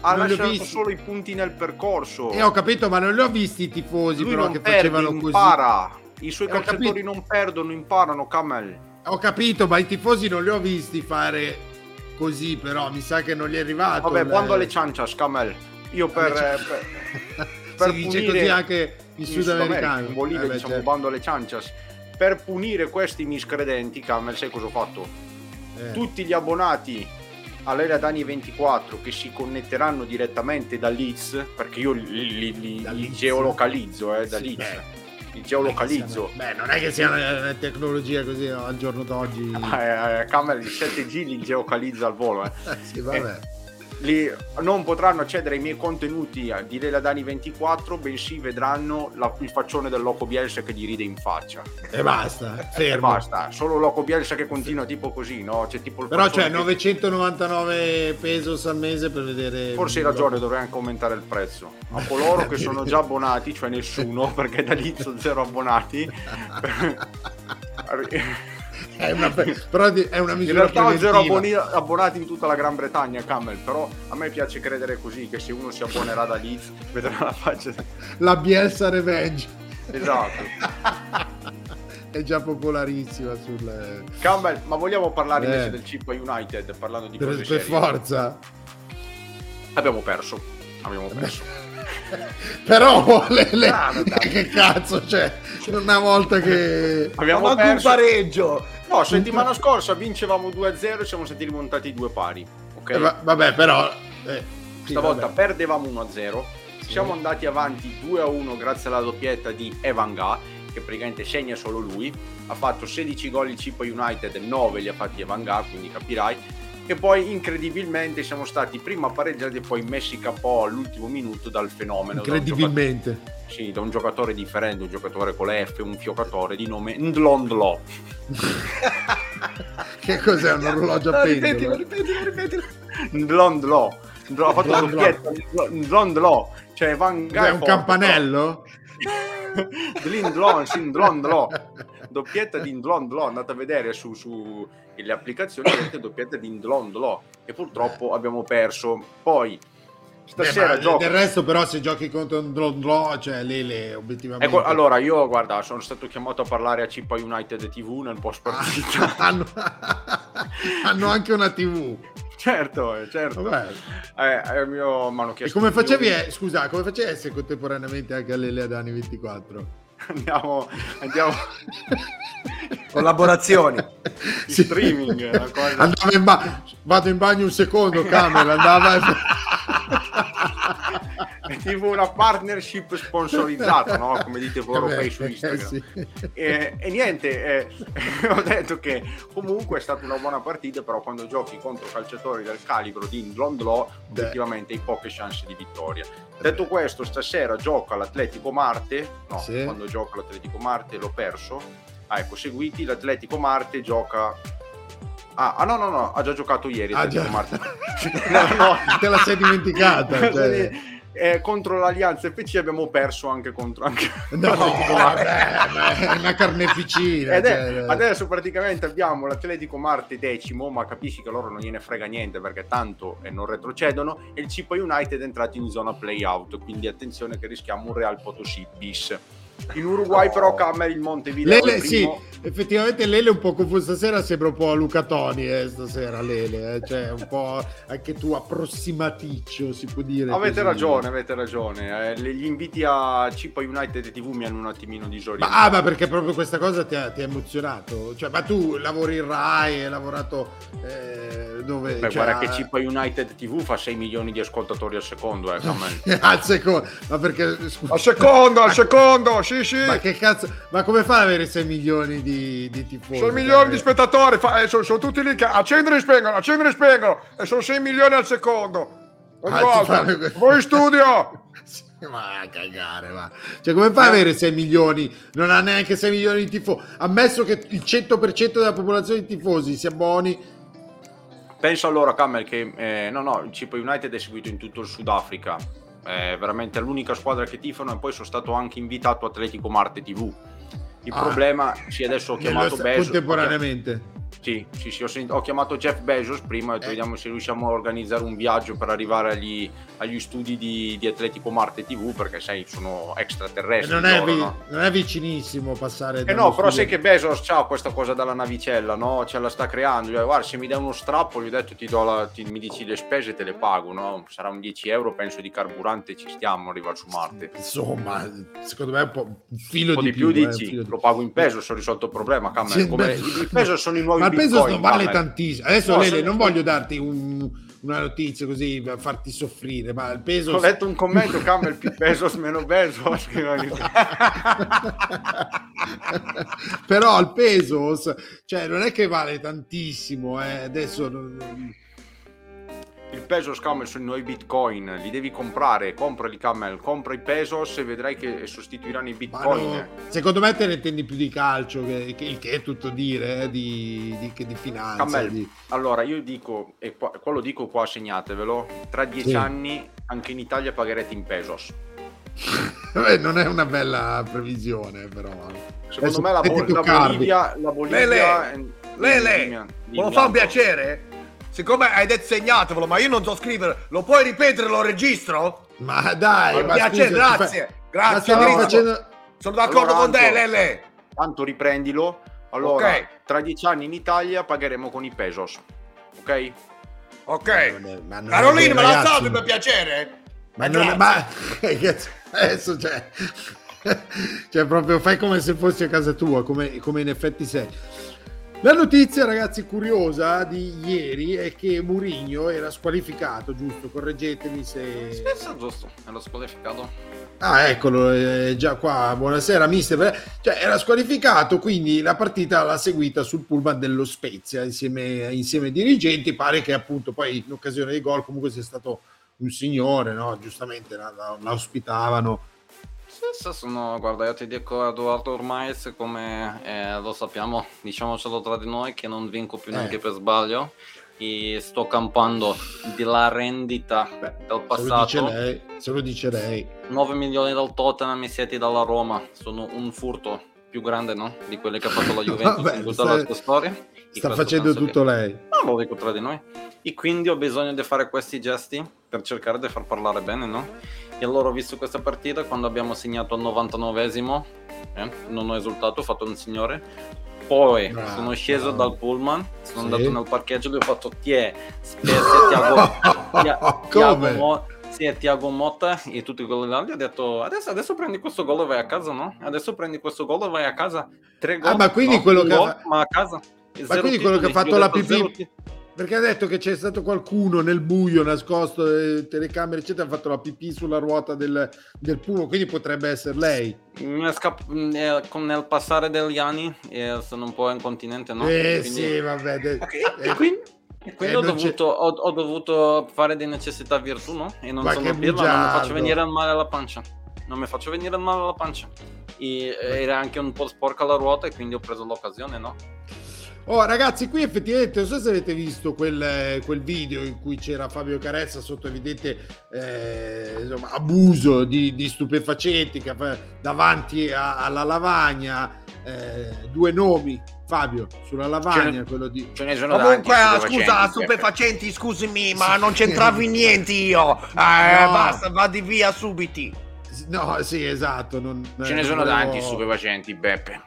ha non lasciato solo i punti nel percorso. E ho capito, ma non li ho visti i tifosi Lui però che perde, facevano così. impara. I suoi Eh, calciatori non perdono, imparano, Camel. Ho capito, ma i tifosi non li ho visti fare così, però mi sa che non gli è arrivato. Vabbè, il- quando alle ciancias, Camel, io per, eh, per, si per dice punire- così anche in sudamericano. in Bolivia Eh, beh, diciamo certo. bando alle ciancias. Per punire questi miscredenti, Camel, sai cosa ho fatto? Eh. Tutti gli abbonati all'Era Dani 24 che si connetteranno direttamente da Leeds, perché io li, li- li- li geolocalizzo, eh, da Sì, Leeds. beh. Li geolocalizzo. Beh, non è che sia una, una tecnologia così no, al giorno d'oggi. Eh, eh, Camel il 7G li geocalizza al volo. eh. Eh, sì, vabbè. Li- non potranno accedere ai miei contenuti di Lela Dani 24, bensì vedranno la- il faccione del Loco Bielsa che gli ride in faccia. E basta, E basta, solo Loco Bielsa che continua tipo così, no? C'è tipo il Però c'è che- 999 pesos al mese per vedere... Forse hai ragione, dovrei anche aumentare il prezzo. A coloro che sono già abbonati, cioè nessuno, perché da lì sono zero abbonati. È una, però è una In misura realtà ho zero preventiva. abboni- abbonati in tutta la Gran Bretagna, Camel, però a me piace credere così, che se uno si abbonerà da Leeds vedrà la faccia. La Bielsa Revenge Esatto. è già popolarissima sul... Campbell, ma vogliamo parlare Eh. invece del Chip United, parlando di Per, cose per serie? forza. Abbiamo perso. Abbiamo perso. Però, le, le- Ah, che cazzo, cioè, una volta che... Abbiamo Ma manco un perso. pareggio. No, settimana scorsa vincevamo 2-0 e siamo stati rimontati due pari. Ok? Eh, va- vabbè, però... eh, sì, Stavolta vabbè. perdevamo 1-0. Siamo andati avanti 2-1 grazie alla doppietta di Evan Ga, che praticamente segna solo lui. Ha fatto 16 gol il Chip United, 9 li ha fatti Evan Ga, quindi capirai. E poi incredibilmente siamo stati prima pareggiati e poi messi KO all'ultimo minuto dal fenomeno. da Incredibilmente. giocatore- sì, da un giocatore differente, un giocatore con le F, un fiocatore di nome Ndlondlo. Che cos'è un orologio a No, ripetilo, ripetilo, ripetilo. Ndlondlo. Ndlo- Ha fatto la doppietta. Ndlondlo. Cioè Evan Ga È un campanello? Dlindlon, sì, Ndlondlo. doppietta di Indlon Dlo, andate a vedere su, su le applicazioni, vedete doppietta di Indlon Dlo e purtroppo abbiamo perso. Poi stasera Beh, ma gioco... Del resto, però, se giochi contro un Dlo Dlo, cioè Lele, obiettivamente. Ecco, allora io guarda, sono stato chiamato a parlare a Cipa United TV nel post partita. hanno, hanno anche una TV. certo, certo. Eh, eh, mio, E come facevi, eh, scusa, come facevi a essere contemporaneamente anche a Lele ad anni 24? Andiamo, andiamo Collaborazioni. in streaming. Andava in ba- vado in bagno un secondo, camera, andava È tipo una partnership sponsorizzata, no? Come dite voi europei su Eh, Instagram. sì. E, e niente, eh, ho detto che comunque è stata una buona partita, però quando giochi contro calciatori del calibro di Beh. effettivamente hai poche chance di vittoria. Detto questo, stasera gioca l'Atletico Marte, no, Sì. quando gioco l'Atletico Marte l'ho perso. Ah, ecco, seguiti, l'Atletico Marte gioca... Ah, ah, no, no, no, ha già giocato ieri Ah, già. Marte. no, no. Te la sei dimenticata. cioè. Eh, contro l'Allianza FC abbiamo perso anche contro anche No, vabbè, è una carneficina. Ed è- cioè. adesso praticamente abbiamo l'Atletico Marte decimo, ma capisci che loro non gliene frega niente perché tanto eh, non retrocedono, e il Cipa United è entrato in zona playout, quindi attenzione che rischiamo un Real Potosí bis. In Uruguay però Cammer il Montevideo Lele, il sì, effettivamente Lele è un po' confuso stasera, sembra un po' Luca Toni eh, stasera Lele, eh, cioè un po' anche tu approssimaticcio si può dire. Avete così. ragione, avete ragione. Eh, gli inviti a Cipa United TV mi hanno un attimino disorientato. Ma, ah, ma perché proprio questa cosa ti ha, ti ha emozionato? Cioè, ma tu lavori in Rai, hai lavorato eh, dove? Beh, cioè, guarda che Cipa United TV fa 6 milioni di ascoltatori al secondo, eh, al secondo, ma perché scusa, Al secondo, al secondo, sì, sì. ma che cazzo, ma come fa ad avere 6 milioni di, di tifosi? Sono milioni di spettatori, fa- eh, sono, sono tutti lì che accendono e spengono, accendono e spengono, e sono 6 milioni al secondo. Ogni Ah, volta. fanno que- Voi in studio! Sì, Ma a cagare, ma. Cioè, come fai ad avere 6 milioni? Non ha neanche 6 milioni di tifosi. Ammesso che il 100% della popolazione di tifosi si abboni. Penso allora, Camel, che eh, no, no, il Cipa United è seguito in tutto il Sudafrica. È veramente l'unica squadra che tifano e poi sono stato anche invitato a Atletico Marte TV. Il Ah. problema, sì, adesso ho chiamato Bezos. contemporaneamente. Sì, sì, sì, ho, sent- ho chiamato Jeff Bezos prima e Eh. vediamo se riusciamo a organizzare un viaggio per arrivare agli, agli studi di, di Atletico Marte TV perché sai, sono extraterrestri. non, è loro, vi- no? non è vicinissimo passare. Eh no, però studio- sai che Bezos ha questa cosa dalla navicella, no? Ce la sta creando. Detto, guarda, se mi dai uno strappo, gli ho detto ti do la, ti- mi dici le spese e te le pago, no? Sarà un 10 euro, penso, di carburante, ci stiamo a arrivare su Marte. Insomma, secondo me è un po' un filo Un po' di, più, più. eh, dici, filo lo pago in peso, ho risolto il problema, Camera. Come- beh, I peso sono i nuovi Ma il peso bitcoin, non vale tantissimo. Adesso, No, Lele, non voglio darti un- una notizia così per farti soffrire, ma il peso. Ho letto un commento, Camel, più Bezos, meno Bezos. Però il Pesos, cioè, non è che vale tantissimo. Eh. Adesso non- Il Pesos Camel sono i nuovi bitcoin, li devi comprare, comprali Camel, compra i Pesos e vedrai che sostituiranno i bitcoin. no, secondo me te ne intendi più di calcio, che, che- che è tutto dire, eh, di, di, di finanza. Camel, di- allora io dico, e qua, qua lo dico qua, segnatevelo, tra dieci Sì. anni anche in Italia pagherete in Pesos. Vabbè, non è una bella previsione, però. Secondo Adesso me la, Bol- la. Bolivia... La Bolivia Lele, è- Lele, dimmi, Volevo fare un piacere? Siccome hai detto segnatevelo, ma io non so scrivere, lo puoi ripetere, lo registro? Ma dai, ma piacere, scusa, grazie, fa- grazie, ma stiamo Enrico. facendo- Sono d'accordo Allora, con te, Anto. Lele. Tanto riprendilo. Allora, Ok. tra dieci anni in Italia pagheremo con i Pesos. Ok? Ok. non è- ma Carolina, me la ragazzi. salvi per piacere? Ma Eh, non è, ma adesso cioè, cioè proprio fai come se fossi a casa tua, come, come in effetti sei. La notizia, ragazzi, curiosa di ieri è che Mourinho era squalificato, giusto? Correggetemi se. Spesso giusto, me l'ho squalificato. Ah, eccolo, è già qua. Buonasera, mister. Cioè, era squalificato, quindi la partita l'ha seguita sul pullman dello Spezia insieme, insieme ai dirigenti. Pare che appunto poi in occasione dei gol comunque sia stato un signore, no? Giustamente la, la- la ospitavano. Spesso sono, guarda, io ti dico Edoardo ormai, siccome eh, lo sappiamo, diciamocelo tra di noi, che non vinco più neanche Eh. per sbaglio. E sto campando della rendita Beh, del Se lo passato. lei, se lo dice lei. 9 milioni dal Tottenham e 7 dalla Roma. Sono un furto più grande no? di quelle che ha fatto la Juventus Vabbè, in tutta sta- la sua storia. Sta facendo tutto che- lei. Non lo dico tra di noi. E quindi ho bisogno di fare questi gesti per cercare di far parlare bene, no? E allora ho visto questa partita quando abbiamo segnato al 99esimo, eh, non ho esultato, ho fatto un signore. Poi Bravo, sono sceso bravo. dal pullman, sono Sì. andato nel parcheggio e gli ho fatto Tie, spezia Tiago, Tia- Tiago, Come? Mo- sì, Tiago Motta e tutti quelli là. Gli ho detto adesso, adesso prendi questo gol e vai a casa, no? Adesso prendi questo gol e vai a casa. Tre gol, Ah, ma quindi no? quello Un che ha gol, ma a casa. Ma quindi quello che ha fatto la pipì. Perché ha detto che c'è stato qualcuno nel buio nascosto, eh, telecamere eccetera, ha fatto la pipì sulla ruota del, del pullman, quindi potrebbe essere lei. È scapp- eh, con- nel passare degli anni eh, sono un po' incontinente, no? eh Quindi- sì, vabbè. de- E eh, quindi, e quindi Eh, ho, dovuto, ho, ho dovuto fare di necessità virtù, no? E non Ma sono pirla, non mi faccio venire male alla pancia. Non mi faccio venire male alla pancia. E era anche un po' sporca la ruota e quindi ho preso l'occasione, no? Oh ragazzi, qui effettivamente non so se avete visto quel, eh, quel video in cui c'era Fabio Carezza sotto evidente eh, insomma, abuso di, di stupefacenti che davanti a- alla lavagna, eh, due nomi, Fabio, sulla lavagna, Ce quello di... Ce ne sono Comunque, tanti ah, scusa, Peppe. stupefacenti, scusami, ma non c'entravo in niente io. Eh, No. basta, vadi via subiti. No, sì, esatto. Non, Ce eh, ne non sono volevo- tanti stupefacenti, Beppe.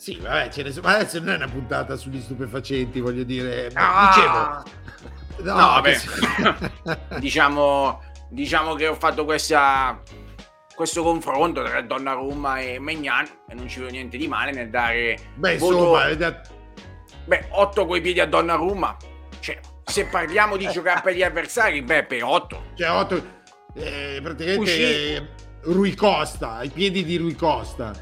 Sì, vabbè, ce ne sono... ma adesso non è una puntata sugli stupefacenti, voglio dire. Ah. Dicevo... No, No, vabbè. che diciamo, diciamo che ho fatto questa, questo confronto tra Donnarumma e Megnan e non ci vedo niente di male nel dare Beh, voto- insomma, da- beh, 8 coi piedi a Donnarumma. Cioè, se parliamo di giocare per gli avversari, Beppe, 8. cioè, otto, eh, praticamente Uscì. eh, Rui Costa, ai piedi di Rui Costa.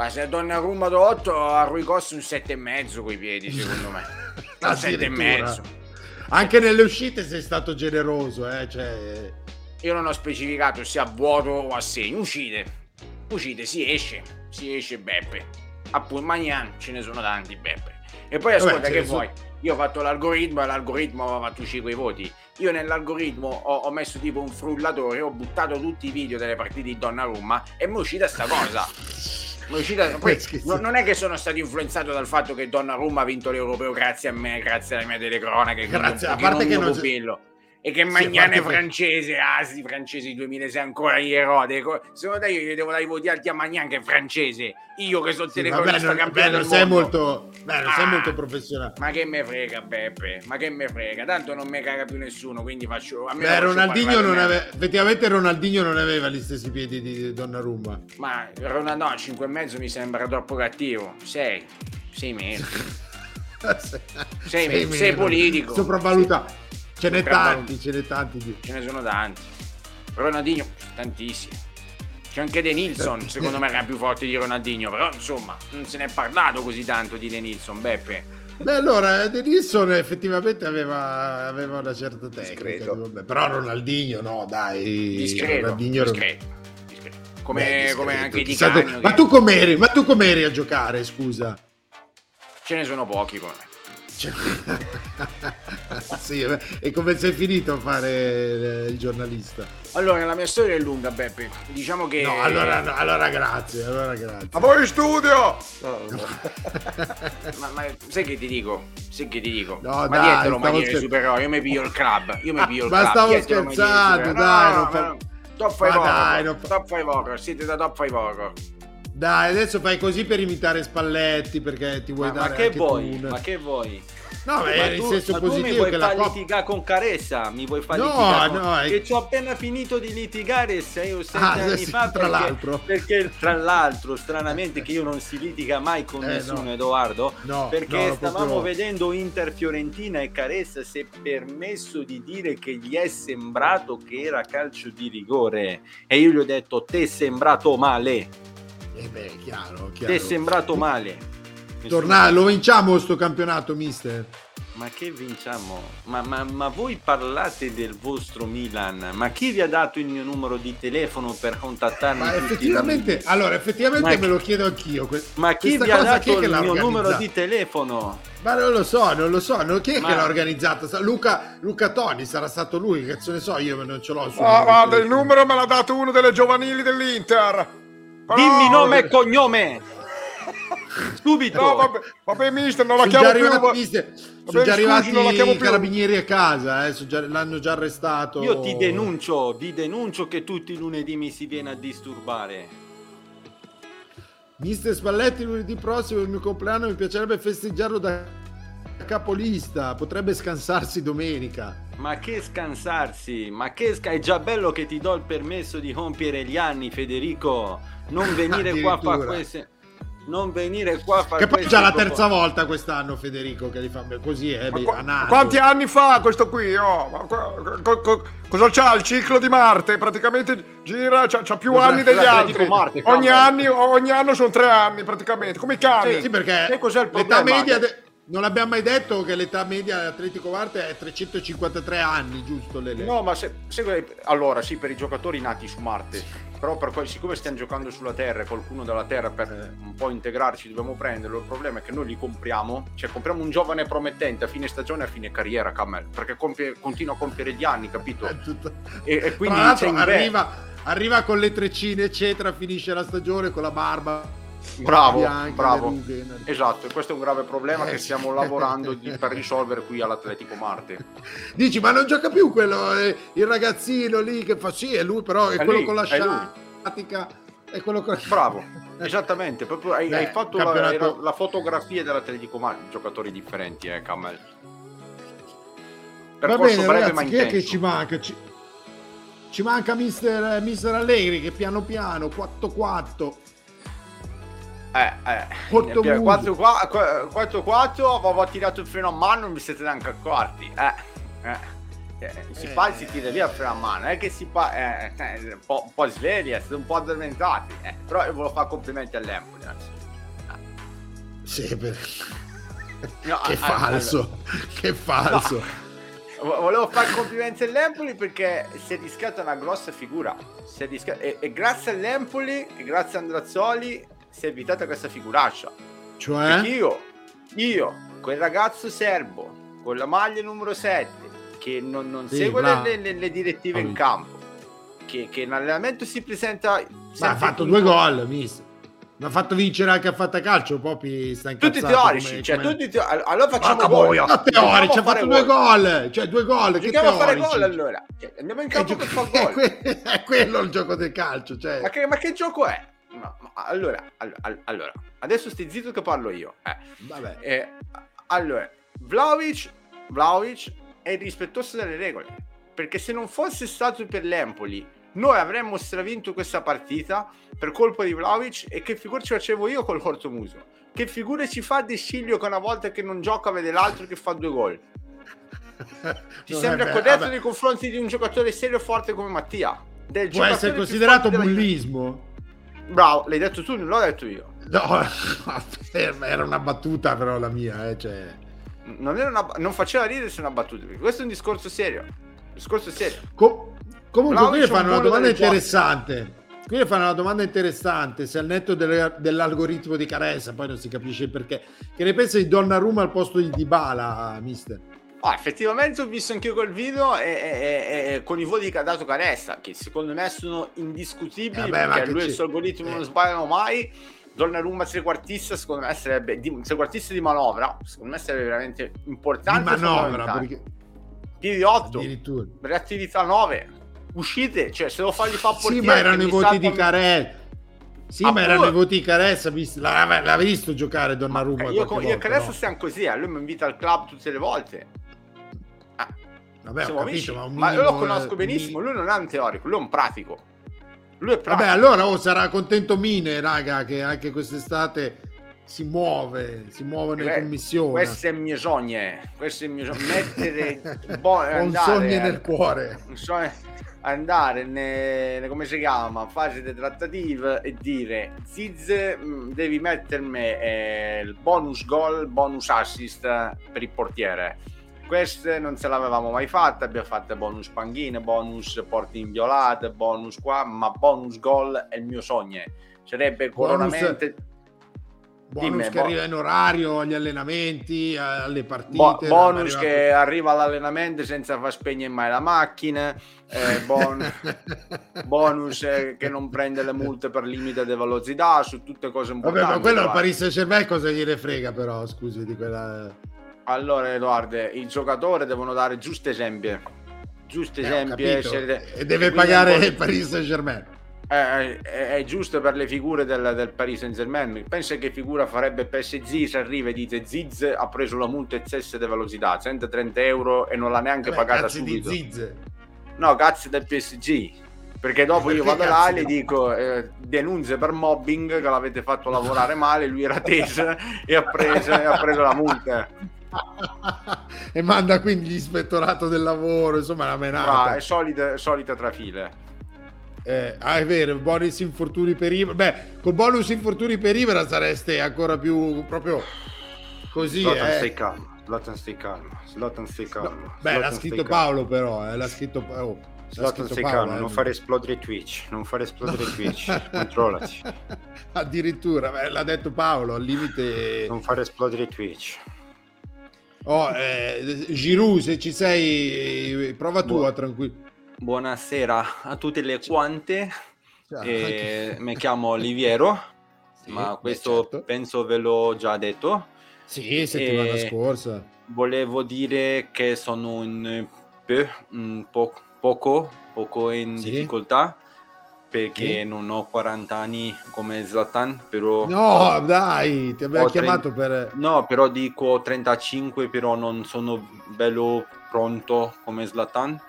Ma se a Donnarumma do 8, a Rui Costa un 7,5 coi piedi, secondo me. Un 7,5. Addirittura. Anche nelle uscite sei stato generoso, eh, cioè... Io non ho specificato se a vuoto o a segno. Uscite. Uscite, si esce. Si esce Beppe. Appunto, Magnan ce ne sono tanti Beppe. E poi ascolta Vabbè, che ne sono- vuoi. Io ho fatto l'algoritmo e l'algoritmo aveva fatto uscire quei voti. Io nell'algoritmo ho, ho messo tipo un frullatore, ho buttato tutti i video delle partite di Donnarumma e mi è uscita sta cosa. Uscita... Poi, non non è che sono stato influenzato dal fatto che Donnarumma ha vinto l'europeo grazie a me, grazie alle mie telecronache. Grazie, a parte che non c'è- pupillo. E che a Magnan parte è che- francese, ah sì, francesi 2006 ancora gli erode. Co- Secondo te io gli devo dare i voti alti a Magnan che è francese? Io che sono Sì, telecronista campione non sei molto, beh, non sei Ah. molto professionale. Ma che me frega Beppe, ma che me frega, tanto non me caga più nessuno, quindi faccio... A me Beh, Ronaldinho non aveva, effettivamente Ronaldinho non aveva gli stessi piedi di Donnarumma. Ma Ronaldo no, 5 e mezzo mi sembra troppo cattivo, 6, 6 meno. Sei- meno. sei politico. Sopravvaluta. Ce n'è tanti, ce n'è tanti. di- Ce ne sono tanti. Ronaldinho, tantissimi. C'è anche De Nilsson, secondo me era più forte di Ronaldinho, però insomma, non se ne è parlato così tanto di De Nilsson, Beppe. Beh, allora, De Nilsson effettivamente aveva, aveva una certa tecnica. Discreto. vabbè, però Ronaldinho, no, dai. Discreto, Ronaldinho era- discreto, discreto. Come, Beh, discreto, come anche Di Canio, tu- Ma che tu com'eri? Ma tu com'eri a giocare, scusa? ce ne sono pochi come me. Cioè- sì, beh, e come sei finito a fare eh, il giornalista? Allora, la mia storia è lunga, Beppe. Diciamo che... No, allora, no, allora grazie, allora grazie. A voi in studio! Ma, ma sai che ti dico? Sai che ti dico? No, ma dai, dietro stavo maniere scher- supereroe, io mi piglio il club. Io mi piglio il Ma club. stavo dietro maniere scherzando, dai, No, non no, fa- no. Top 5 Ma dai, horror. non fa- Top 5 horror. Siete da top 5 horror. Dai, adesso fai così per imitare Spalletti perché ti vuoi Ma, ma dare che anche vuoi? tu un- Ma che vuoi? No, Ma in tu- senso ma tu mi positivo vuoi che la far Coppa litigare con Caressa? Mi vuoi far No, litigare con... no, è- Che ci ho appena finito di litigare sei o sette Ah, anni sì, fa tra perché, l'altro. perché tra l'altro stranamente che io non si litiga mai con Eh, nessuno no. Edoardo No, perché no, stavamo vedendo Inter Fiorentina e Caressa si è permesso di dire che gli è sembrato che era calcio di rigore e io gli ho detto te è sembrato male Eh beh, chiaro, ti è chiaro. sembrato male Nessuno- Torna, lo vinciamo sto campionato, mister? Ma che vinciamo? Ma, ma- ma voi parlate del vostro Milan? Ma chi vi ha dato il mio numero di telefono per contattarmi? Ma effettivamente, allora, effettivamente Ma me chi- lo chiedo anch'io. que- Ma chi vi ha dato il mio numero di telefono? Ma non lo so, non lo so, non- chi è Ma- che l'ha organizzata? Luca, Luca Toni, sarà stato lui, che cazzo ne so, io non ce l'ho il suo Ah, telefono. numero me l'ha dato uno delle giovanili dell'Inter. Dimmi nome e cognome! Subito! No, vabbè, vabbè, mister, non la Sono già chiamo più. arrivati, mister, Vabbè, sono già scusi, arrivati non la chiamo i più. carabinieri a casa, eh, già- l'hanno già arrestato. Io ti denuncio, vi denuncio che tutti i lunedì mi si viene a disturbare. Mister Spalletti lunedì prossimo è il mio compleanno, mi piacerebbe festeggiarlo da capolista, potrebbe scansarsi domenica. Ma che scansarsi, ma che sca- è già bello che ti do il permesso di compiere gli anni, Federico. Non venire qua a fare queste. Non venire qua a fare Che poi è già la terza volta quest'anno Federico che li fa così, eh, naso. quanti anni fa questo qui? Oh, ma qua- co- co- cosa c'ha? Il ciclo di Marte? Praticamente gira, c'ha, c'ha più Cos'è? anni degli altri. Marte, ogni, anni, ogni anno sono tre anni praticamente, come i cani. Sì, perché cos'è il l'età problema? media de- non abbiamo mai detto che l'età media dell'Atletico Marte è 353 anni, giusto Lele? No, ma se, se- allora sì, per i giocatori nati su Marte, però per siccome stiamo giocando sulla Terra e qualcuno dalla Terra per Eh. un po' integrarci dobbiamo prenderlo, il problema è che noi li compriamo, cioè compriamo un giovane promettente a fine stagione e a fine carriera, Camel, perché compie- continua a compiere gli anni, capito? È tutto- E, e quindi Tra l'altro arriva, arriva con le treccine eccetera, finisce la stagione con la barba Bravo, bravo. rughe. Esatto, e questo è un grave problema Eh, che sì. stiamo lavorando di- per risolvere qui all'Atletico Marte. Dici, ma non gioca più quello, eh, il ragazzino lì che fa sì, è lui però, è, È quello lui, con la sciatica, è quello con... Bravo, esattamente, proprio hai, Beh, hai fatto la, campionato- era la fotografia dell'Atletico Marte, giocatori differenti, eh, Camel. Va Percorso bene breve ragazzi, chi è che ci manca? Ci, ci manca mister, mister Allegri che piano piano, 4-4. Eh, eh. Porto Eh, Muso. 4-4 avevo tirato il freno a mano non vi siete neanche accorti eh, eh. Eh, si Eh. fa si tira via il freno a mano è che si fa eh, eh, un, po', un po' svegli siete un po' addormentati eh. però io volevo fare complimenti all'Empoli anzi. Sì, per- No, che falso, che falso. Vo- Volevo fare complimenti all'Empoli perché si è rischiata una grossa figura. Si è rischiata- e, e grazie all'Empoli e grazie a Andrazzoli si è evitata questa figuraccia. Perché Cioè? io, io, quel ragazzo serbo con la maglia numero 7 che non, non Sì, segue bravo. le, le- le direttive in Bravo. campo, che, che in allenamento si presenta. Ma ha fatto in- due gol, mister. Mi ha fatto vincere anche a fatta calcio, Popi sta Tutti teorici, come- cioè come- tutti teo- Allora facciamo gol. No, teorici, ha fatto fare due gol, cioè due gol, che Giochiamo a fare teorici. gol allora. Cioè, Andiamo in campo gio- per fare è gol. è quello il gioco del calcio, cioè. Ma che, ma che gioco è? Ma- ma allora, all- all- allora, adesso stai zitto che parlo io. Eh. Vabbè. Eh, allora, Vlaovic, Vlaovic è rispettoso delle regole. Perché se non fosse stato per l'Empoli, noi avremmo stravinto questa partita per colpa di Vlaovic. E che figura ci facevo io col Cortomuso? Che figura ci fa De Sciglio che una volta che non gioca vede l'altro che fa due gol? Ti Non sembra corretto nei confronti di un giocatore serio e forte come Mattia? Del Può essere considerato forte della- bullismo? Bravo, l'hai detto tu, non l'ho detto io. No, era una battuta però la mia, eh, cioè. Non, era una- non faceva ridere se una battuta. perché Questo è un discorso serio. Un discorso serio. Co- comunque, Vlahovic qui è un fanno una domanda interessante. Qui le fanno una domanda interessante. Se al netto delle- dell'algoritmo di Caressa, poi non si capisce perché. Che ne pensa di Donnarumma al posto di Dybala, mister? Ah, effettivamente ho visto anche io quel video e, e- e- con i voti che ha dato Caressa, che secondo me sono indiscutibili, Eh beh, perché lui e il suo algoritmo eh. non sbagliano mai. Donnarumma trequartista, secondo me sarebbe di, trequartista di manovra, secondo me sarebbe veramente Di importante. e manovra, perché- Piedi 8, addirittura. reattività 9, uscite, cioè se devo fargli fa Sì, portiere ma erano i voti di Caressa. Sì, Ah, ma erano i voti di Caressa. visto- l'ave- L'avevi visto giocare Donnarumma? Eh, io, io e Caressa no? stiamo così, eh, lui mi invita al club tutte le volte. Vabbè, ho Siamo capito, amici, ma, ma io lo conosco eh, benissimo. Lui non è un teorico, lui è un pratico. Lui è pratico. Vabbè, allora oh, sarà contento Mine, raga, che anche quest'estate si muove, si muove in Que- commissione. Questo è il mio sogno. Questo è il mio sogno. Mettere bo- un sogno nel cuore. un sogno- andare ne, come si chiama fase di trattative e dire Ziz mh, devi mettermi eh, il bonus goal bonus assist per il portiere queste non se l'avevamo mai fatte abbiamo fatto bonus panchine bonus porti inviolate bonus qua ma bonus goal è il mio sogno sarebbe coronamento Bonus Dimmi, che bo- arriva in orario agli allenamenti, alle partite. Bo- bonus che arriva all'allenamento senza far spegnere mai la macchina, eh, bon- bonus eh, che non prende le multe per limite di velocità, su tutte cose Vabbè, importanti. ma quello al. Paris Saint-Germain cosa gliene frega però, scusi, di quella... Allora, Edoardo, i giocatori devono dare giusti esempi. Giusti Eh, ho esempi. capito. essere- E deve quindi pagare è un po'- il Paris Saint-Germain. Eh, è, è giusto per le figure del, del Paris Saint Germain. Pensa che figura farebbe PSG se arriva e dite Ziz ha preso la multa eccesso di velocità, 130 euro e non l'ha neanche Beh, pagata subito. No, cazzo del PSG. Perché dopo io Perché vado là e gli dico eh, denunce per mobbing che l'avete fatto lavorare male, lui era teso e ha preso, e ha preso la multa. e manda quindi l'ispettorato del lavoro, insomma, una menata. Ah, è solita, solita trafile. Eh, ah, è vero, bonus infortuni per Ibra. Beh, col bonus infortuni per Ibra sareste ancora più proprio così. Zlatan, eh. stai calmo. Zlatan, stai calmo. Zlatan, stai calmo. Beh, Zlatan, l'ha scritto. Paolo, però. Eh, l'ha scritto, oh, scritto stai Paolo, calmo. eh. Non fare esplodere Twitch. Non fare esplodere Twitch. Controllati. Addirittura, beh, l'ha detto Paolo, al limite. Non fare esplodere Twitch. Oh, eh, Giroud, se ci sei, prova tu Boh. a tranquillo. Buonasera a tutte le quante. Ciao, Eh, mi chiamo Oliviero, Sì, ma questo certo. penso ve l'ho già detto. Sì, settimana eh, scorsa. Volevo dire che sono un, po', un po- poco, poco in Sì. difficoltà perché Sì. non ho 40 anni come Zlatan, però... No, dai, ti abbiamo chiamato per... No, però dico 35, però non sono bello pronto come Zlatan.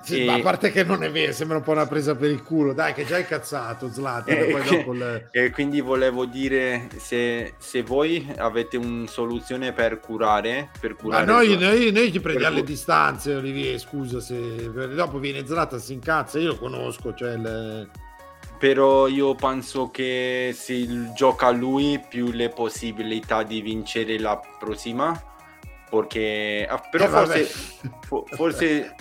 Sì, E- ma a parte che non è vero, sembra un po' una presa per il culo. Dai, che già hai cazzato, Zlatan. Eh, e poi dopo il... E quindi volevo dire se, se voi avete una soluzione per curare, per Ma curare noi, Zlatan- noi, noi ti prendiamo Per le distanze, Olivier, scusa se... Dopo viene Zlatan, si incazza, io lo conosco, cioè... il- però io penso che se gioca lui più le possibilità di vincere la prossima perché ah, però Eh, forse fo- forse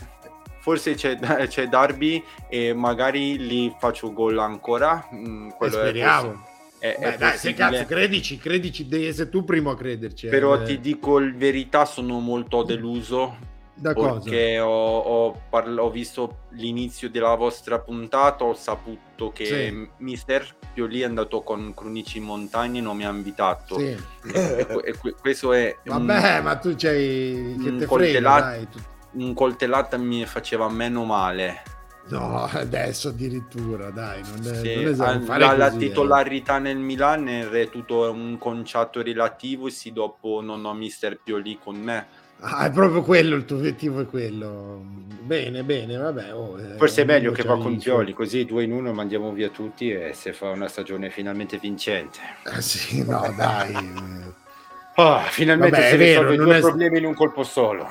forse c'è, c'è Darby e magari li faccio gol ancora mm, Eh, è speriamo. è, Beh, dai, se cazzo, credici, credici, devi essere tu primo a crederci. eh. però ti dico la verità sono molto deluso Da perché ho, ho parla- ho visto l'inizio della vostra puntata, ho saputo che Sì. Mister Pioli è andato con Crunici in montagna e non mi ha invitato. Sì. E, e que- questo è un- Vabbè, ma tu c'hai... che un te frega, coltellato- dai. tu- un coltellata mi faceva meno male. No, adesso addirittura, dai, non, è, Sì, non fare la, la così, eh. titolarità nel Milan è tutto un concetto relativo se dopo non ho Mister Pioli con me. Ah, è proprio quello, il tuo obiettivo è quello. Bene, bene, vabbè. oh, eh, Forse è meglio che va con Pioli, così due in uno mandiamo via tutti e si fa una stagione finalmente vincente. Ah, sì, no, dai. eh. Ah, finalmente Vabbè, si vero, risolve non due è- problemi in un colpo solo.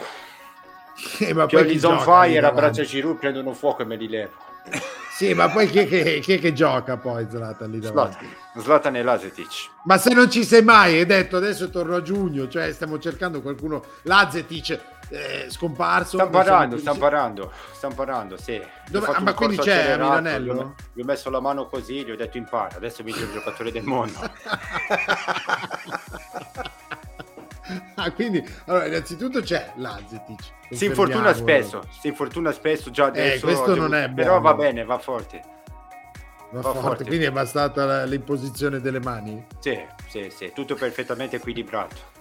Eh, ma Pioli on fire, abbraccia Giroud, prendono fuoco e me li levo. Sì, ma poi chi è che, chi è che gioca poi Zlatan lì davanti? Zlatan, e Lazetic. Ma se non ci sei mai, hai detto adesso torno a giugno, cioè stiamo cercando qualcuno, Lazetic è scomparso. Parlando, più- stanno parlando, stanno parlando, sì. Dove- ah, ma quindi c'è Milanello? Gli ho, messo la mano così, gli ho detto impara, adesso vince il giocatore del mondo. Ah, quindi, allora, innanzitutto c'è Lazetic. Si infortuna spesso, si infortuna spesso già adesso. questo devo- non è Però buono. va bene, va forte. Va va forte, forte. quindi è bastata la- l'imposizione delle mani. Sì, sì, sì, tutto perfettamente equilibrato.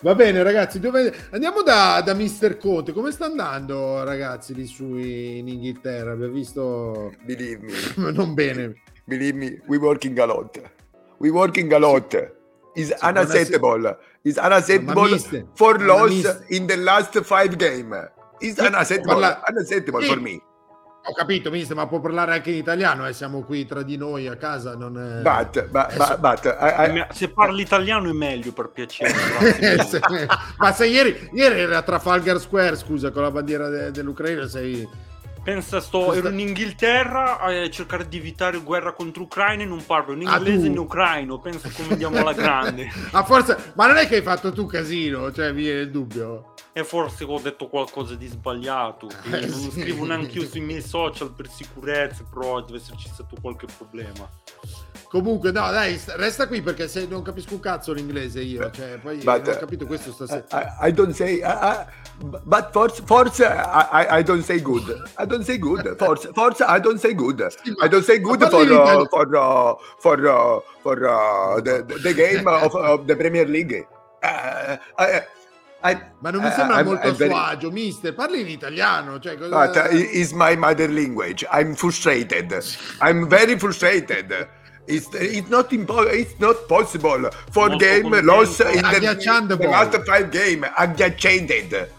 Va bene, ragazzi, dove... andiamo da, da Mister Conte. Come sta andando, ragazzi, lì su in Inghilterra? Abbiamo visto Believe me, non bene. believe me, we working a lot. We working a lot. Is unacceptable. Is unacceptable for loss in the last five game. Is unacceptable. parla- Unacceptable Sì. for me. Ho capito, mister, ma può parlare anche in italiano, eh? siamo qui tra di noi a casa, non è... But, but, Adesso- but, but I- I- Se parli italiano è meglio per piacere. Eh, se- ma se ieri, ieri era a Trafalgar Square, scusa, con la bandiera de- dell'Ucraina, sei... Pensa, sto, ero in Inghilterra a cercare di evitare guerra contro Ucraina e non parlo né Ah, inglese tu? né ucraino. Penso come andiamo alla grande. A forza... Ma non è che hai fatto tu casino, cioè mi viene il dubbio. E forse ho detto qualcosa di sbagliato. Eh, non sì. scrivo neanche io sui miei social per sicurezza, però deve esserci stato qualche problema. Comunque, no, dai, st- resta qui perché se non capisco un cazzo l'inglese io. Cioè, poi But, ho uh, capito questo stasera. I, I don't say, I, but forse, forse I, I- don't say good. I don't say good. Forse, forse I don't say good. I don't say good ma for uh, for uh, for uh, for uh, the, the game of, of the Premier League. Uh, I, I, Ma non mi sembra I'm- molto a I'm very- suo agio, mister. Parli in italiano. Cioè, cosa... But uh, is my mother language. I'm frustrated. I'm very frustrated. It's, it's not impo- It's not possible for Molto game loss in the, the last five game. Agghiacciated.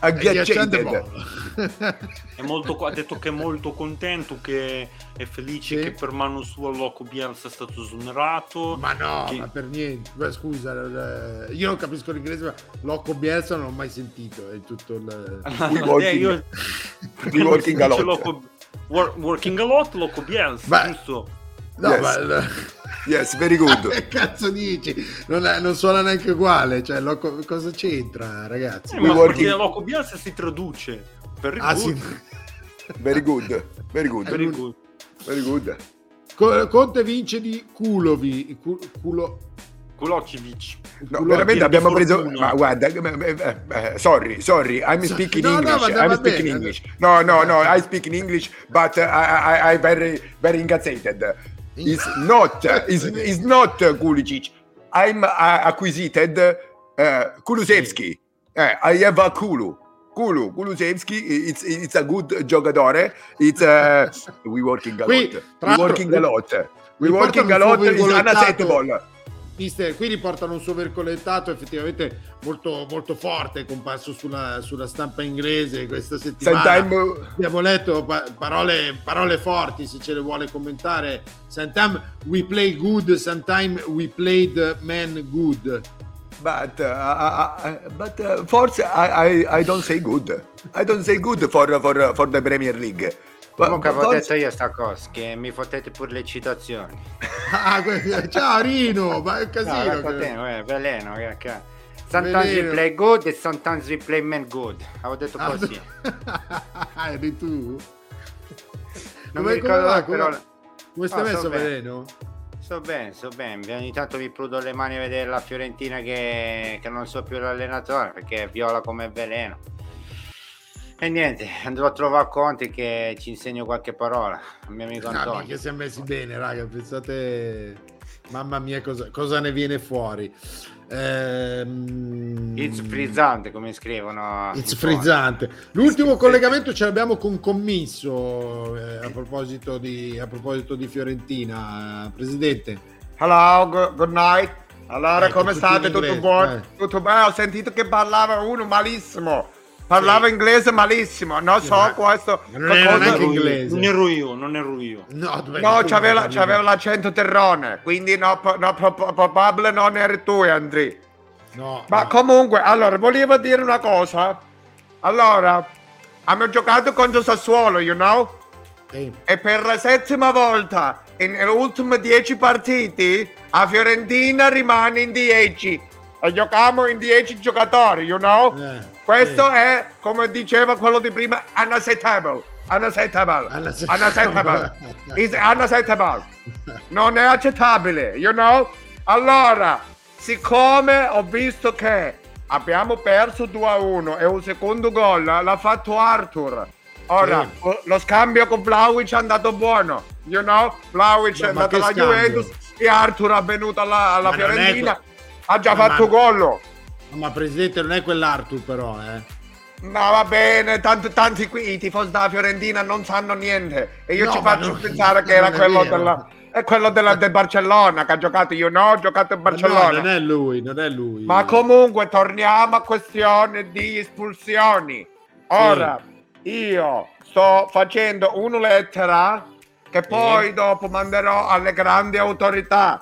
Agghiacciated. È molto, ha detto che è molto contento, che è felice Sì. che per mano sua Loco Bielsa è stato esonerato. Ma no, Che- ma per niente. Beh, scusa, eh, io non capisco l'inglese, ma Locco Bielsa non l'ho mai sentito. È tutto il... We Eh, working- io- we working a lot. Loco- wor- working a lot, Loco Bielsa, Beh. giusto? No, Yes. ma... Yes, very good. che cazzo dici? Non, è- non suona neanche uguale. Cioè, Loco- cosa c'entra, ragazzi? Eh, We ma working- perché Loco Bielsa si traduce. Very Ah, good. sì. Very good. Very good. Very good. Very good. Co- Conte vince di Culovi. Cu- culo... Kulocevic. No, Culo- veramente abbiamo preso. fortuna. Ma guarda, eh, eh, eh, sorry, sorry, I'm speaking No, no, English. ma I'm speaking bene. English. No, no, no, I speak in English, but I, I, I very, very incazzated. It's not, it's, it's not Kulicic. I'm uh, acquisited uh, Kulusevski. Eh, I have a Kulu. Kulu, Kulusevski, it's, it's a good giocatore. It's, uh, we working a lot. We l'altro, working a lot. We mi working a lot. It's virgolettato. unacceptable. Mister, qui riportano un suo virgolettato effettivamente molto, molto forte, comparso sulla, sulla stampa inglese questa settimana. Sometime, Abbiamo letto pa- parole, parole forti, se ce le vuole commentare. Sometimes we play good, sometimes we played man good. But uh, uh, uh, but uh, forse I, I I don't say good. I don't say good for for for the Premier League. Comunque avevo detto io sta cosa, che mi fottete pure le citazioni. Ah, que- ciao Rino, ma è un No, casino. ecco che- eh, veleno, che- che- Sometimes we Veleno. play good e sometimes we play man good. Avevo detto Ah, così. Ah, eri tu? Non Come- mi come ricordo, va? però... Come- Come stai No, sto messo, bene. Veleno? Sto bene, sto bene. Ogni tanto mi prudo le mani a vedere la Fiorentina che, che non so più l'allenatore perché viola come veleno. E niente, andrò a trovare Conte che ci insegno qualche parola. Il mio amico No, Antonio. mica siamo messi bene, raga. Pensate, mamma mia, cosa, cosa ne viene fuori. Ehm... It's frizzante come scrivono. It's frizzante. L'ultimo collegamento ce l'abbiamo con Commisso eh, a, proposito di, a proposito di Fiorentina. Presidente, Hello, good, good night. Allora, Ecco, come tutto state? Tutto buono? eh. Tutto bene? Ho sentito che parlava uno malissimo. Parlava Sì. inglese malissimo. Non so ma- questo. non era io, inglese. Non ero io, non ero io. no, No, c'aveva, c'aveva l'accento terrone. Quindi no, no, pro- pro- probabile non eri tu, Andri. No, Ma no. comunque, allora, volevo dire una cosa. Allora, abbiamo giocato contro Sassuolo, you know? Sì. E per la settima volta nelle ultime dieci partite a Fiorentina rimane in 10 e giochiamo in 10 giocatori, you know? Eh, Questo sì. è, come diceva quello di prima, unacceptable. Unacceptable. Unacceptable. Unacceptable. Is unacceptable. Non è accettabile, you know? Allora, siccome ho visto che abbiamo perso 2 a 1 e un secondo gol l'ha fatto Arthur. Ora, lo scambio con Vlaovic è andato buono, you know? Vlaovic Ma- è andato alla scambio? Juventus e Arthur è venuto alla, alla Fiorentina. Ha già Ma- fatto ma- gol. Ma presidente non è quell'Arthur però, eh. No, va bene, tanto, tanti qui i tifosi della Fiorentina non sanno niente. E io No, ci faccio non- pensare che non era è quello vero. della. È quello della, del Barcellona che ha giocato io, no? Ho giocato in Barcellona. No, non è lui, non è lui. Ma comunque torniamo a questione di espulsioni. Ora, io sto facendo una lettera che poi dopo manderò alle grandi autorità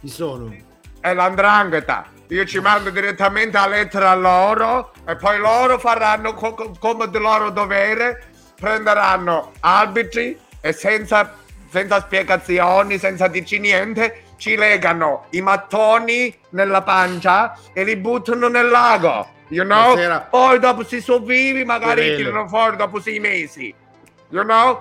Chi sono? e l'andrangheta. Io ci mando direttamente la lettera a loro e poi loro faranno co- co- come di loro dovere, prenderanno arbitri e senza, senza spiegazioni, senza dirci niente, ci legano i mattoni nella pancia e li buttano nel lago. You know? Poi dopo si sopravvivi, magari tirano fuori dopo sei mesi. You know?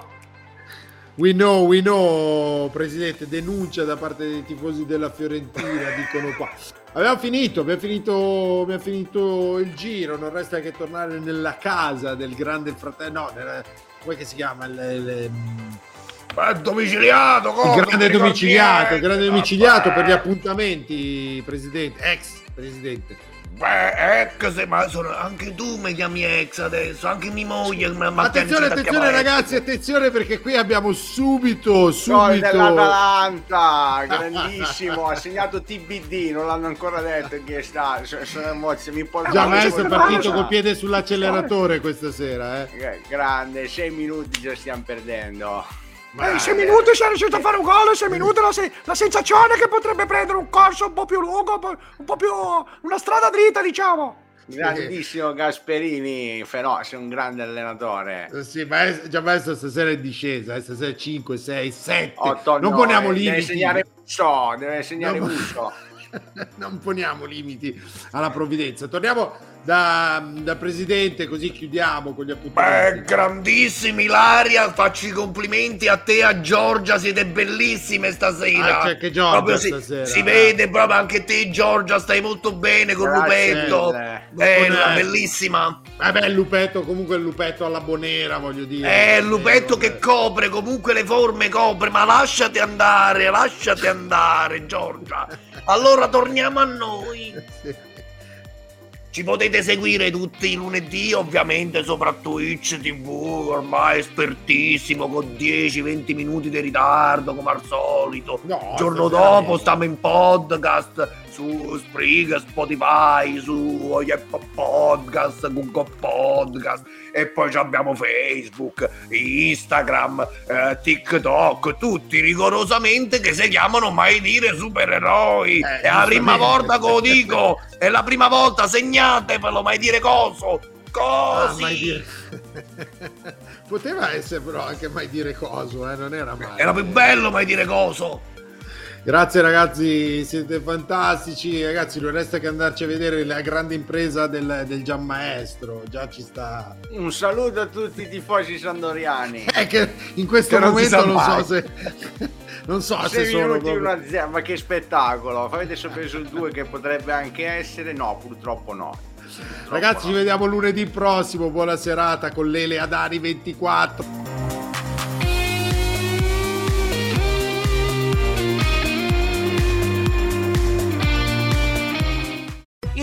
We know, we know, presidente, denuncia da parte dei tifosi della Fiorentina, dicono qua. Abbiamo finito, abbiamo finito, abbiamo finito il giro, non resta che tornare nella casa del grande fratello, no, nella, come che si chiama? Il, il, Ma domiciliato, il cosa? grande domiciliato, il grande domiciliato per gli appuntamenti, presidente, ex presidente. Beh, ex, se- ma sono, anche tu mi chiami ex adesso, anche mia moglie mi Attenzione, ha attenzione ex. ragazzi, attenzione perché qui abbiamo subito, Gol subito... dell'Atalanta, grandissimo, ha segnato TBD, non l'hanno ancora detto chi è stato, sono, sono emozionati, mi porta Già maestro è partito col piede sull'acceleratore questa sera, eh. Eh, Grande, sei minuti già stiamo perdendo. Eh, sei minuti sei riuscito a fare un gol, sei minuti la, se- la sensazione che potrebbe prendere un corso un po' più lungo, un po', più una strada dritta, diciamo. Grandissimo Gasperini, però sei un grande allenatore. Eh, Sì, maestro, già maestro stasera è in discesa, eh, stasera 5, 6, 7. Otto, non no, poniamo eh, Deve limiti. segnare Musso, deve segnare No, ma- Musso. non poniamo limiti alla provvidenza. Torniamo da, da presidente, così chiudiamo con gli Beh, appuntamenti. grandissimi Ilaria, faccio i complimenti a te a Giorgia, siete bellissime stasera. Ah, c'è anche Giorgia Proprio si, stasera. si vede proprio anche te Giorgia, stai molto bene con Grazie Lupetto. Bella, bellissima. Vabbè, il lupetto, comunque il lupetto alla bonera, voglio dire. Eh, il lupetto vabbè. che copre, comunque le forme copre, ma lasciati andare, lasciati andare, Giorgia. Allora torniamo a noi. Sì. Ci potete seguire tutti i lunedì, ovviamente, sopra Twitch TV, ormai espertissimo, con 10-20 minuti di ritardo, come al solito. No, giorno dopo stiamo in podcast su Spreaker, Spotify, su Apple Podcast, Google Podcast e poi abbiamo Facebook, Instagram, eh, TikTok, tutti rigorosamente che si chiamano mai dire supereroi. Eh, è la prima volta che lo dico, è la prima volta, segnatevelo, mai dire coso. Ah, Cosi. mai dire... Poteva essere però anche mai dire coso, eh? non era male. Era più bello mai dire coso. Grazie ragazzi, siete fantastici. Ragazzi, non resta che andarci a vedere la grande impresa del, del Gian Maestro. Già ci sta. Un saluto a tutti i tifosi sandoriani. È che in questo Che non momento sa non so se. non so se Sei sono. proprio- 1-0, ma che spettacolo! Avete soppreso il 2 che potrebbe anche essere? No, purtroppo no. Purtroppo Ragazzi, ci no. vediamo lunedì prossimo. Buona serata con Lele Adani 24.